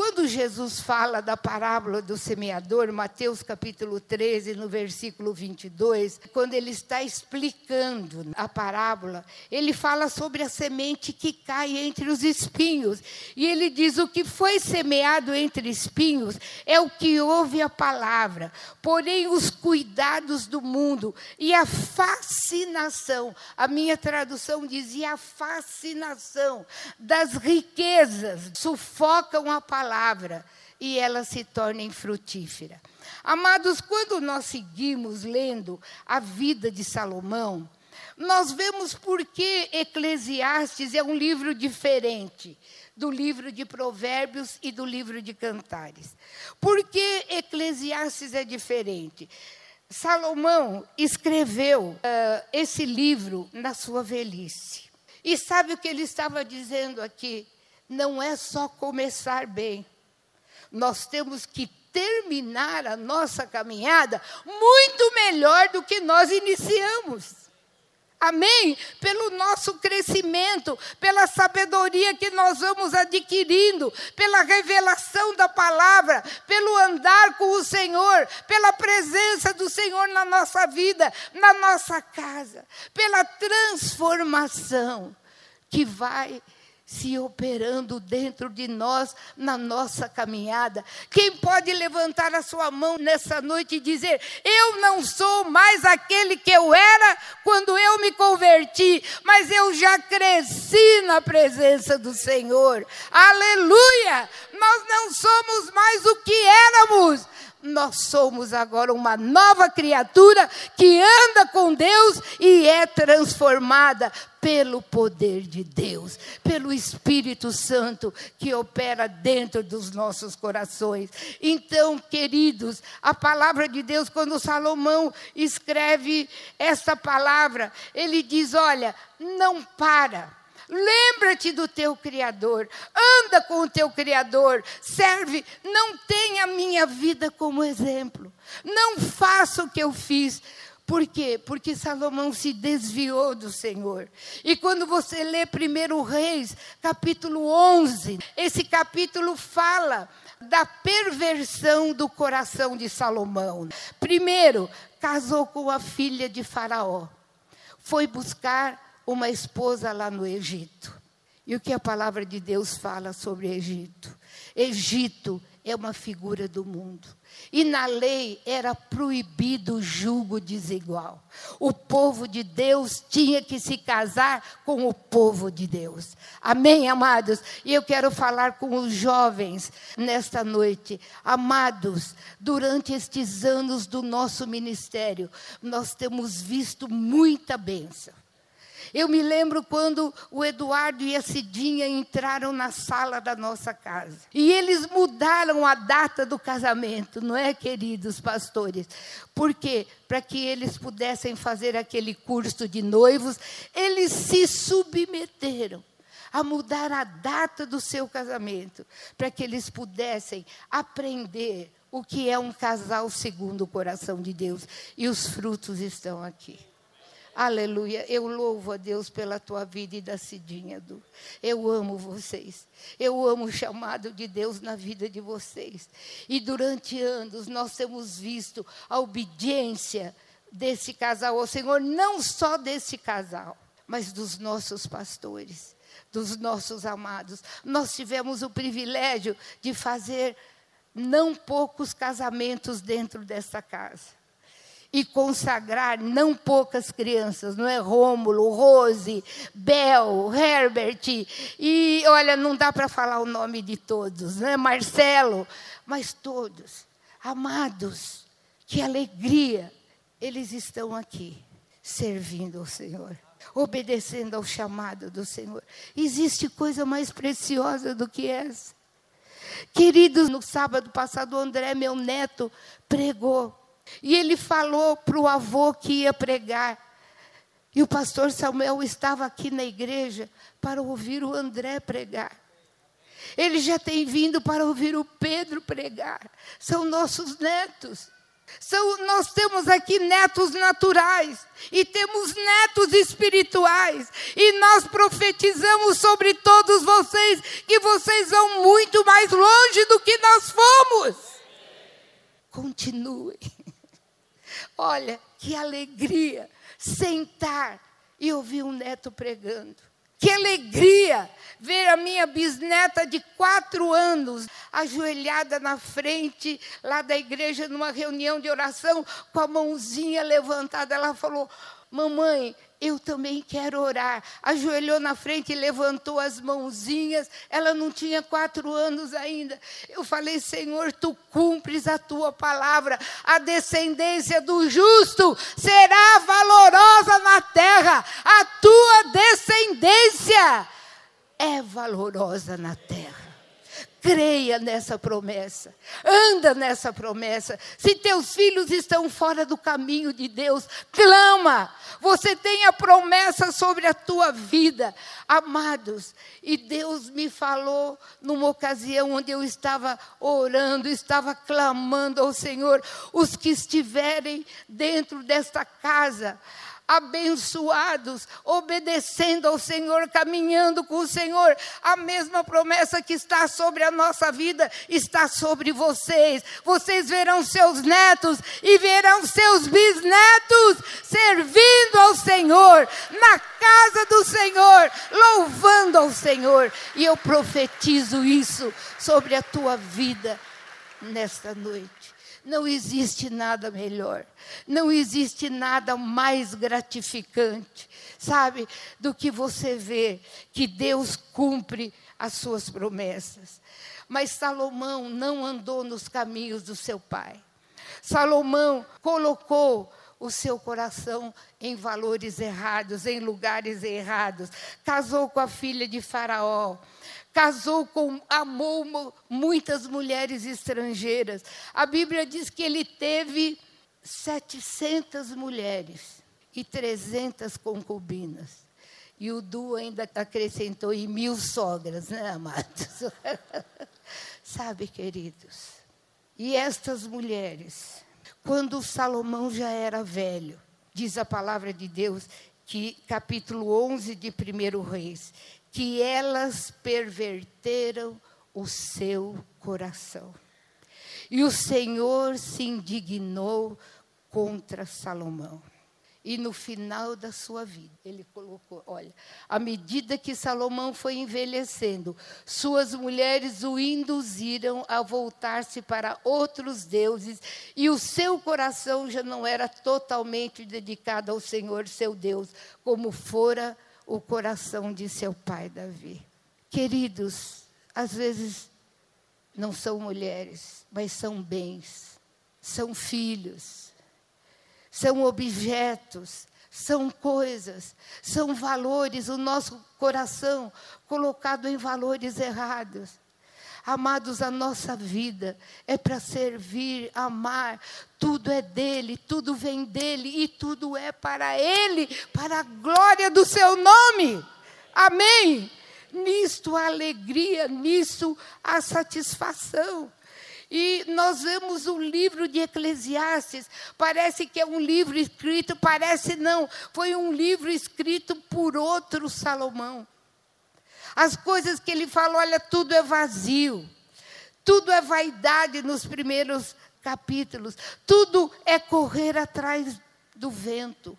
Quando Jesus fala da parábola do semeador, Mateus capítulo 13, no versículo 22, quando ele está explicando a parábola, ele fala sobre a semente que cai entre os espinhos. E ele diz: o que foi semeado entre espinhos é o que ouve a palavra, porém os cuidados do mundo e a fascinação, a minha tradução dizia a fascinação das riquezas, sufocam a palavra palavra e ela se torna infrutífera. Amados, quando nós seguimos lendo a vida de Salomão, nós vemos por que Eclesiastes é um livro diferente do livro de Provérbios e do livro de Cantares. Por que Eclesiastes é diferente? Salomão escreveu uh, esse livro na sua velhice. E sabe o que ele estava dizendo aqui? Não é só começar bem. Nós temos que terminar a nossa caminhada muito melhor do que nós iniciamos. Amém? Pelo nosso crescimento, pela sabedoria que nós vamos adquirindo, pela revelação da palavra, pelo andar com o Senhor, pela presença do Senhor na nossa vida, na nossa casa, pela transformação que vai se operando dentro de nós, na nossa caminhada. Quem pode levantar a sua mão nessa noite e dizer: Eu não sou mais aquele que eu era quando eu me converti, mas eu já cresci na presença do Senhor. Aleluia! Nós não somos mais o que éramos, nós somos agora uma nova criatura que anda com Deus e é transformada pelo poder de Deus, pelo Espírito Santo que opera dentro dos nossos corações. Então, queridos, a palavra de Deus, quando Salomão escreve essa palavra, ele diz: olha, não para. Lembra-te do teu Criador, anda com o teu Criador, serve, não tenha a minha vida como exemplo, não faça o que eu fiz. Por quê? Porque Salomão se desviou do Senhor. E quando você lê 1 Reis, capítulo 11, esse capítulo fala da perversão do coração de Salomão. Primeiro, casou com a filha de Faraó. Foi buscar uma esposa lá no Egito. E o que a palavra de Deus fala sobre Egito? Egito é uma figura do mundo. E na lei era proibido o julgo desigual. O povo de Deus tinha que se casar com o povo de Deus. Amém, amados? E eu quero falar com os jovens nesta noite. Amados, durante estes anos do nosso ministério, nós temos visto muita bênção. Eu me lembro quando o Eduardo e a Cidinha entraram na sala da nossa casa. E eles mudaram a data do casamento, não é, queridos pastores? Por quê? Para que eles pudessem fazer aquele curso de noivos, eles se submeteram a mudar a data do seu casamento, para que eles pudessem aprender o que é um casal segundo o coração de Deus. E os frutos estão aqui. Aleluia. Eu louvo a Deus pela tua vida e da Cidinha, Du. Eu amo vocês. Eu amo o chamado de Deus na vida de vocês. E durante anos nós temos visto a obediência desse casal ao Senhor, não só desse casal, mas dos nossos pastores, dos nossos amados. Nós tivemos o privilégio de fazer não poucos casamentos dentro dessa casa e consagrar não poucas crianças, não é? Rômulo, Rose, Bel, Herbert, e olha, não dá para falar o nome de todos, né? Marcelo, mas todos, amados, que alegria, eles estão aqui, servindo ao Senhor. Obedecendo ao chamado do Senhor. Existe coisa mais preciosa do que essa? Queridos, no sábado passado, o André, meu neto, pregou e ele falou para o avô que ia pregar. E o pastor Samuel estava aqui na igreja para ouvir o André pregar. Ele já tem vindo para ouvir o Pedro pregar. São nossos netos. São, nós temos aqui netos naturais e temos netos espirituais, e nós profetizamos sobre todos vocês que vocês vão muito mais longe do que nós fomos. Continue. Olha, que alegria sentar e ouvir um neto pregando. Que alegria ver a minha bisneta de quatro anos ajoelhada na frente lá da igreja numa reunião de oração com a mãozinha levantada. Ela falou: Mamãe, eu também quero orar. Ajoelhou na frente e levantou as mãozinhas. Ela não tinha quatro anos ainda. Eu falei, Senhor, tu cumpres a tua palavra. A descendência do justo será valorosa na terra. A tua descendência é valorosa na terra. Creia nessa promessa, anda nessa promessa. Se teus filhos estão fora do caminho de Deus, clama. Você tem a promessa sobre a tua vida, amados. E Deus me falou numa ocasião onde eu estava orando, estava clamando ao Senhor, os que estiverem dentro desta casa, abençoados, obedecendo ao Senhor, caminhando com o Senhor. A mesma promessa que está sobre a nossa vida está sobre vocês. Vocês verão seus netos e verão seus bisnetos servindo ao Senhor, na casa do Senhor, louvando ao Senhor. E eu profetizo isso sobre a tua vida nesta noite. Não existe nada melhor, não existe nada mais gratificante, sabe, do que você ver que Deus cumpre as suas promessas. Mas Salomão não andou nos caminhos do seu pai. Salomão colocou o seu coração em valores errados, em lugares errados. Casou com a filha de Faraó casou com, amou muitas mulheres estrangeiras. A Bíblia diz que ele teve 700 mulheres e 300 concubinas. E o Du ainda acrescentou em mil sogras, né, amados? Sabe, queridos? E estas mulheres, quando Salomão já era velho, diz a palavra de Deus, que capítulo 11 de 1 Reis, que elas perverteram o seu coração. E o Senhor se indignou contra Salomão. E no final da sua vida, ele colocou: olha, à medida que Salomão foi envelhecendo, suas mulheres o induziram a voltar-se para outros deuses, e o seu coração já não era totalmente dedicado ao Senhor, seu Deus, como fora o coração de seu pai Davi. Queridos, às vezes não são mulheres, mas são bens, são filhos, são objetos, são coisas, são valores, o nosso coração colocado em valores errados. Amados, a nossa vida é para servir, amar. Tudo é dele, tudo vem dele e tudo é para ele, para a glória do seu nome. Amém. Nisto a alegria, nisso a satisfação. E nós vemos o livro de Eclesiastes, parece que é um livro escrito, parece não, foi um livro escrito por outro Salomão. As coisas que ele falou, olha, tudo é vazio. Tudo é vaidade nos primeiros capítulos. Tudo é correr atrás do vento.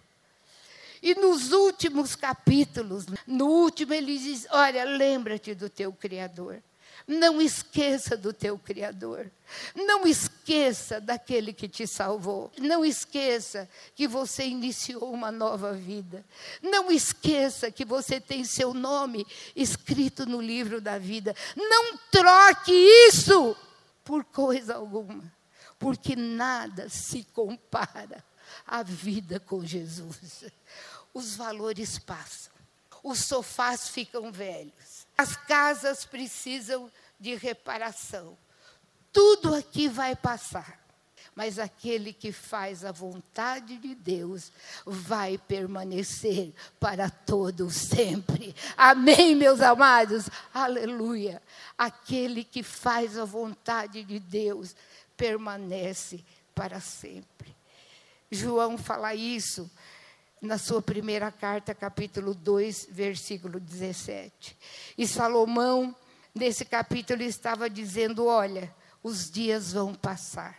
E nos últimos capítulos, no último, ele diz: Olha, lembra-te do teu Criador. Não esqueça do teu Criador. Não esqueça daquele que te salvou. Não esqueça que você iniciou uma nova vida. Não esqueça que você tem seu nome escrito no livro da vida. Não troque isso por coisa alguma, porque nada se compara à vida com Jesus. Os valores passam, os sofás ficam velhos as casas precisam de reparação. Tudo aqui vai passar. Mas aquele que faz a vontade de Deus vai permanecer para todo sempre. Amém, meus amados? Aleluia. Aquele que faz a vontade de Deus permanece para sempre. João fala isso na sua primeira carta, capítulo 2, versículo 17. E Salomão, nesse capítulo, estava dizendo: Olha, os dias vão passar.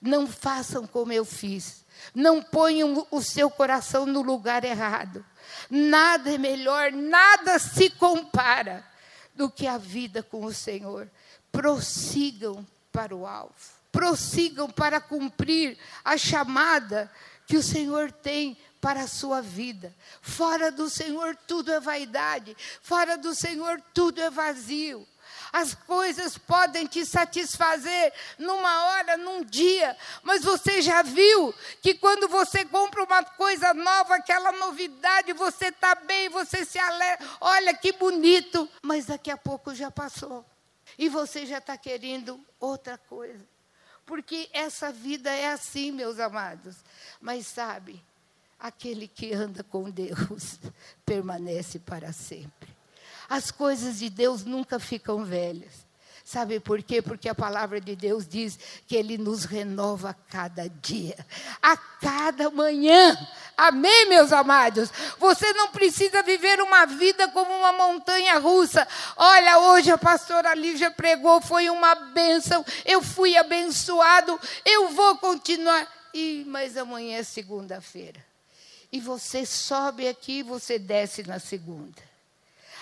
Não façam como eu fiz. Não ponham o seu coração no lugar errado. Nada é melhor, nada se compara do que a vida com o Senhor. Prossigam para o alvo. Prossigam para cumprir a chamada que o Senhor tem para a sua vida. Fora do Senhor tudo é vaidade, fora do Senhor tudo é vazio. As coisas podem te satisfazer numa hora, num dia, mas você já viu que quando você compra uma coisa nova, aquela novidade, você está bem, você se alegra, olha que bonito, mas daqui a pouco já passou. E você já está querendo outra coisa. Porque essa vida é assim, meus amados. Mas sabe, aquele que anda com Deus permanece para sempre. As coisas de Deus nunca ficam velhas. Sabe por quê? Porque a palavra de Deus diz que Ele nos renova a cada dia, a cada manhã. Amém, meus amados? Você não precisa viver uma vida como uma montanha russa. Olha, hoje a pastora Lígia pregou, foi uma bênção, eu fui abençoado, eu vou continuar. E, mas amanhã é segunda-feira. E você sobe aqui, você desce na segunda.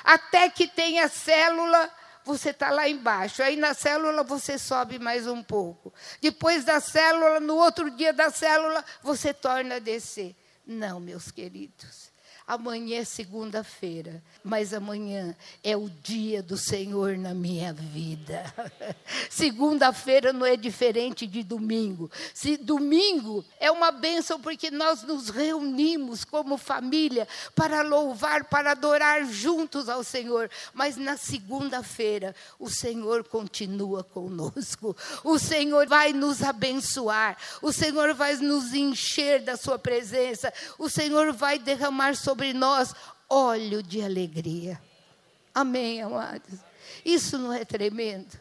Até que tenha célula, você está lá embaixo. Aí na célula você sobe mais um pouco. Depois da célula, no outro dia da célula, você torna a descer. Não, meus queridos. Amanhã é segunda-feira, mas amanhã é o dia do Senhor na minha vida. Segunda-feira não é diferente de domingo. Se domingo é uma bênção porque nós nos reunimos como família para louvar, para adorar juntos ao Senhor. Mas na segunda-feira o Senhor continua conosco. O Senhor vai nos abençoar. O Senhor vai nos encher da sua presença. O Senhor vai derramar sobre sobre nós óleo de alegria. Amém, amados? Isso não é tremendo?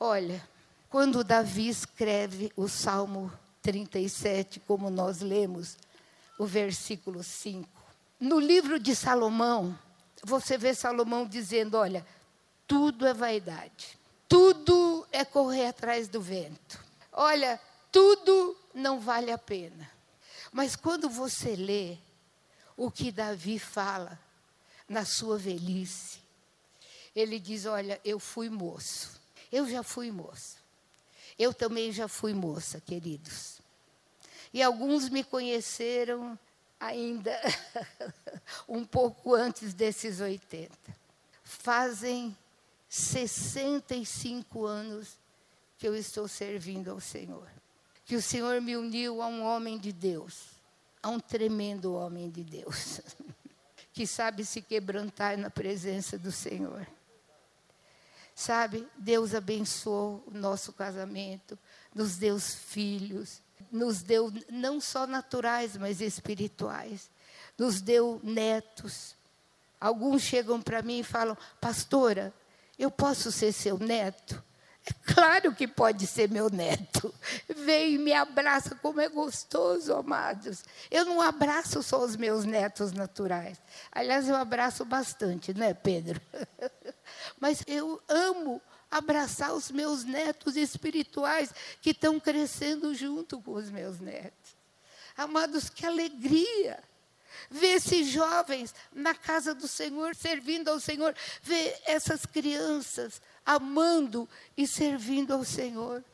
Olha, quando Davi escreve o Salmo 37, como nós lemos, o versículo 5. No livro de Salomão, você vê Salomão dizendo: olha, tudo é vaidade, tudo é correr atrás do vento. Olha, tudo não vale a pena. Mas quando você lê o que Davi fala na sua velhice. Ele diz: Olha, eu fui moço. Eu já fui moço. Eu também já fui moça, queridos. E alguns me conheceram ainda um pouco antes desses 80. Fazem 65 anos que eu estou servindo ao Senhor. Que o Senhor me uniu a um homem de Deus a um tremendo homem de Deus, que sabe se quebrantar na presença do Senhor. Sabe, Deus abençoou o nosso casamento, nos deu filhos, nos deu não só naturais, mas espirituais, nos deu netos. Alguns chegam para mim e falam: Pastora, eu posso ser seu neto? Claro que pode ser meu neto. Vem e me abraça, como é gostoso, amados. Eu não abraço só os meus netos naturais. Aliás, eu abraço bastante, não é, Pedro? Mas eu amo abraçar os meus netos espirituais que estão crescendo junto com os meus netos. Amados, que alegria! Ver esses jovens na casa do Senhor, servindo ao Senhor, ver essas crianças amando e servindo ao Senhor.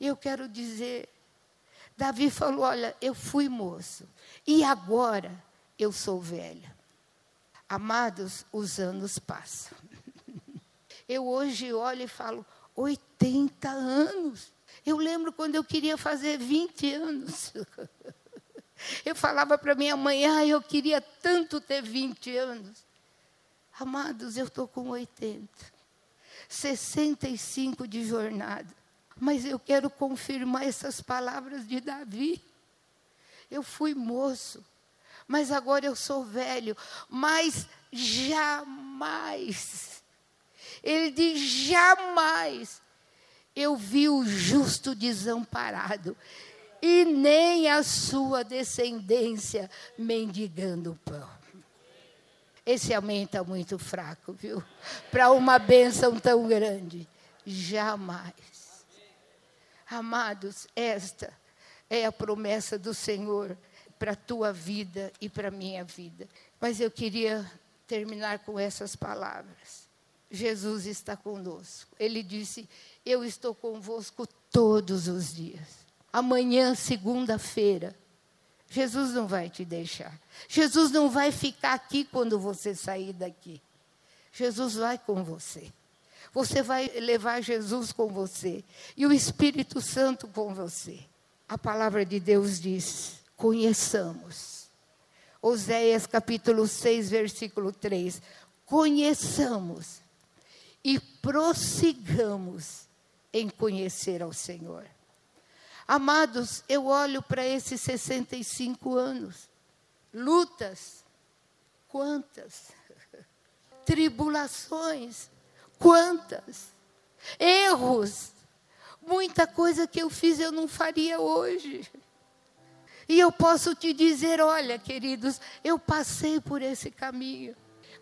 E eu quero dizer, Davi falou: Olha, eu fui moço, e agora eu sou velha. Amados, os anos passam. Eu hoje olho e falo: 80 anos. Eu lembro quando eu queria fazer 20 anos. Eu falava para minha mãe, ah, eu queria tanto ter 20 anos. Amados, eu estou com 80. 65 de jornada. Mas eu quero confirmar essas palavras de Davi. Eu fui moço, mas agora eu sou velho. Mas jamais, ele diz: jamais eu vi o justo desamparado, e nem a sua descendência mendigando pão. Esse amém está muito fraco, viu? Para uma bênção tão grande. Jamais. Amados, esta é a promessa do Senhor para a tua vida e para a minha vida. Mas eu queria terminar com essas palavras. Jesus está conosco. Ele disse: Eu estou convosco todos os dias. Amanhã, segunda-feira, Jesus não vai te deixar. Jesus não vai ficar aqui quando você sair daqui. Jesus vai com você. Você vai levar Jesus com você e o Espírito Santo com você. A palavra de Deus diz: conheçamos. Oséias capítulo 6, versículo 3. Conheçamos e prossigamos em conhecer ao Senhor. Amados, eu olho para esses 65 anos. Lutas, quantas? Tribulações, quantas? Erros, muita coisa que eu fiz eu não faria hoje. E eu posso te dizer: olha, queridos, eu passei por esse caminho.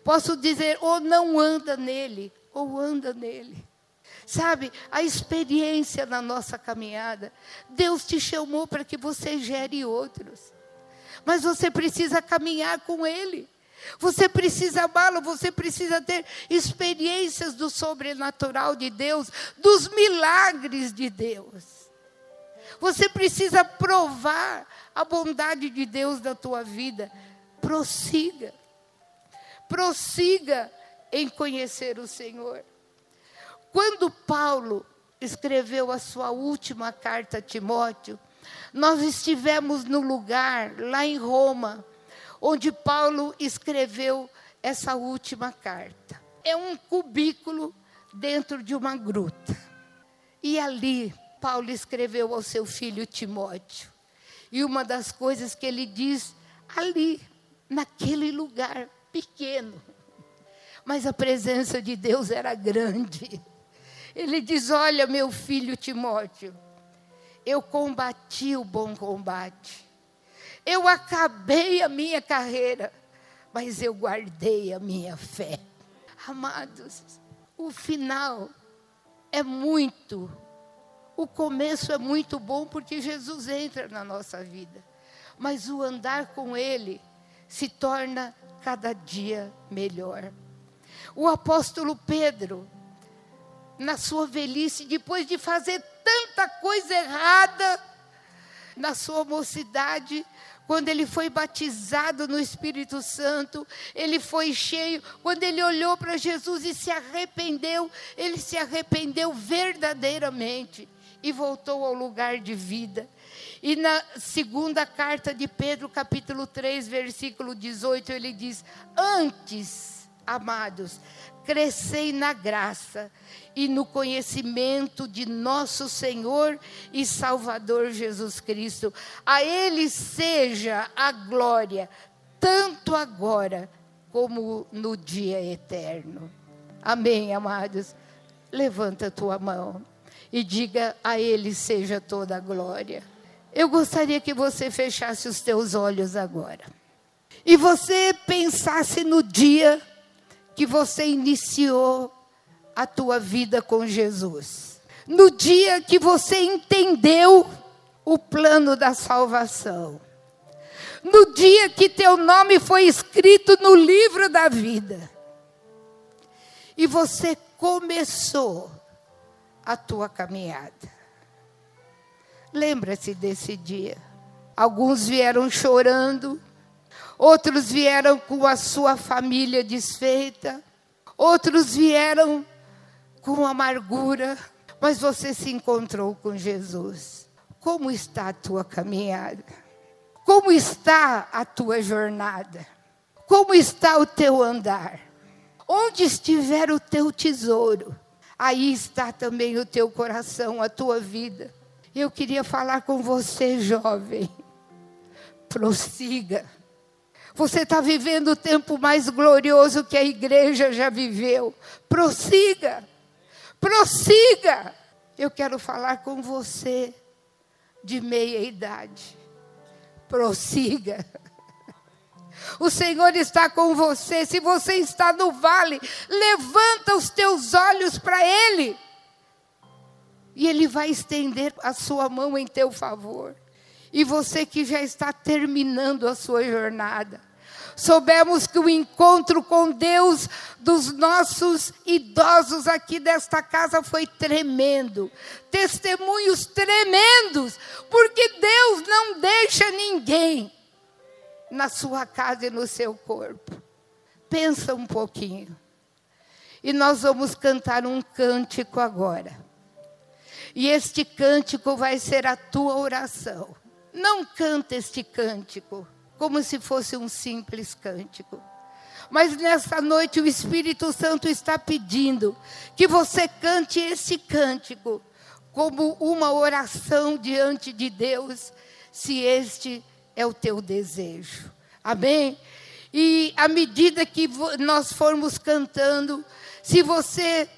Posso dizer, ou não anda nele, ou anda nele. Sabe, a experiência na nossa caminhada, Deus te chamou para que você gere outros. Mas você precisa caminhar com Ele. Você precisa amá-lo, você precisa ter experiências do sobrenatural de Deus, dos milagres de Deus. Você precisa provar a bondade de Deus na tua vida. Prossiga. Prossiga em conhecer o Senhor. Quando Paulo escreveu a sua última carta a Timóteo, nós estivemos no lugar, lá em Roma, onde Paulo escreveu essa última carta. É um cubículo dentro de uma gruta. E ali, Paulo escreveu ao seu filho Timóteo. E uma das coisas que ele diz ali, naquele lugar pequeno, mas a presença de Deus era grande. Ele diz: Olha, meu filho Timóteo, eu combati o bom combate, eu acabei a minha carreira, mas eu guardei a minha fé. Amados, o final é muito, o começo é muito bom porque Jesus entra na nossa vida, mas o andar com Ele se torna cada dia melhor. O apóstolo Pedro, na sua velhice, depois de fazer tanta coisa errada, na sua mocidade, quando ele foi batizado no Espírito Santo, ele foi cheio. Quando ele olhou para Jesus e se arrependeu, ele se arrependeu verdadeiramente e voltou ao lugar de vida. E na segunda carta de Pedro, capítulo 3, versículo 18, ele diz: Antes, amados, crescei na graça e no conhecimento de nosso Senhor e Salvador Jesus Cristo. A Ele seja a glória, tanto agora como no dia eterno. Amém, amados? Levanta a tua mão e diga: A Ele seja toda a glória. Eu gostaria que você fechasse os teus olhos agora. E você pensasse no dia que você iniciou a tua vida com Jesus. No dia que você entendeu o plano da salvação. No dia que teu nome foi escrito no livro da vida. E você começou a tua caminhada. Lembra-se desse dia. Alguns vieram chorando, outros vieram com a sua família desfeita, outros vieram com amargura, mas você se encontrou com Jesus. Como está a tua caminhada? Como está a tua jornada? Como está o teu andar? Onde estiver o teu tesouro, aí está também o teu coração, a tua vida. Eu queria falar com você, jovem. Prossiga. Você está vivendo o tempo mais glorioso que a igreja já viveu. Prossiga. Prossiga. Eu quero falar com você, de meia idade. Prossiga. O Senhor está com você. Se você está no vale, levanta os teus olhos para Ele. E Ele vai estender a sua mão em teu favor. E você que já está terminando a sua jornada, soubemos que o encontro com Deus dos nossos idosos aqui desta casa foi tremendo. Testemunhos tremendos, porque Deus não deixa ninguém na sua casa e no seu corpo. Pensa um pouquinho. E nós vamos cantar um cântico agora. E este cântico vai ser a tua oração. Não canta este cântico como se fosse um simples cântico. Mas nessa noite o Espírito Santo está pedindo que você cante esse cântico como uma oração diante de Deus, se este é o teu desejo. Amém? E à medida que nós formos cantando, se você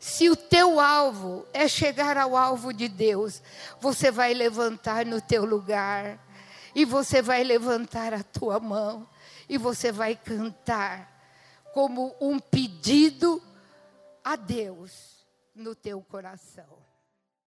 se o teu alvo é chegar ao alvo de Deus, você vai levantar no teu lugar e você vai levantar a tua mão e você vai cantar como um pedido a Deus no teu coração.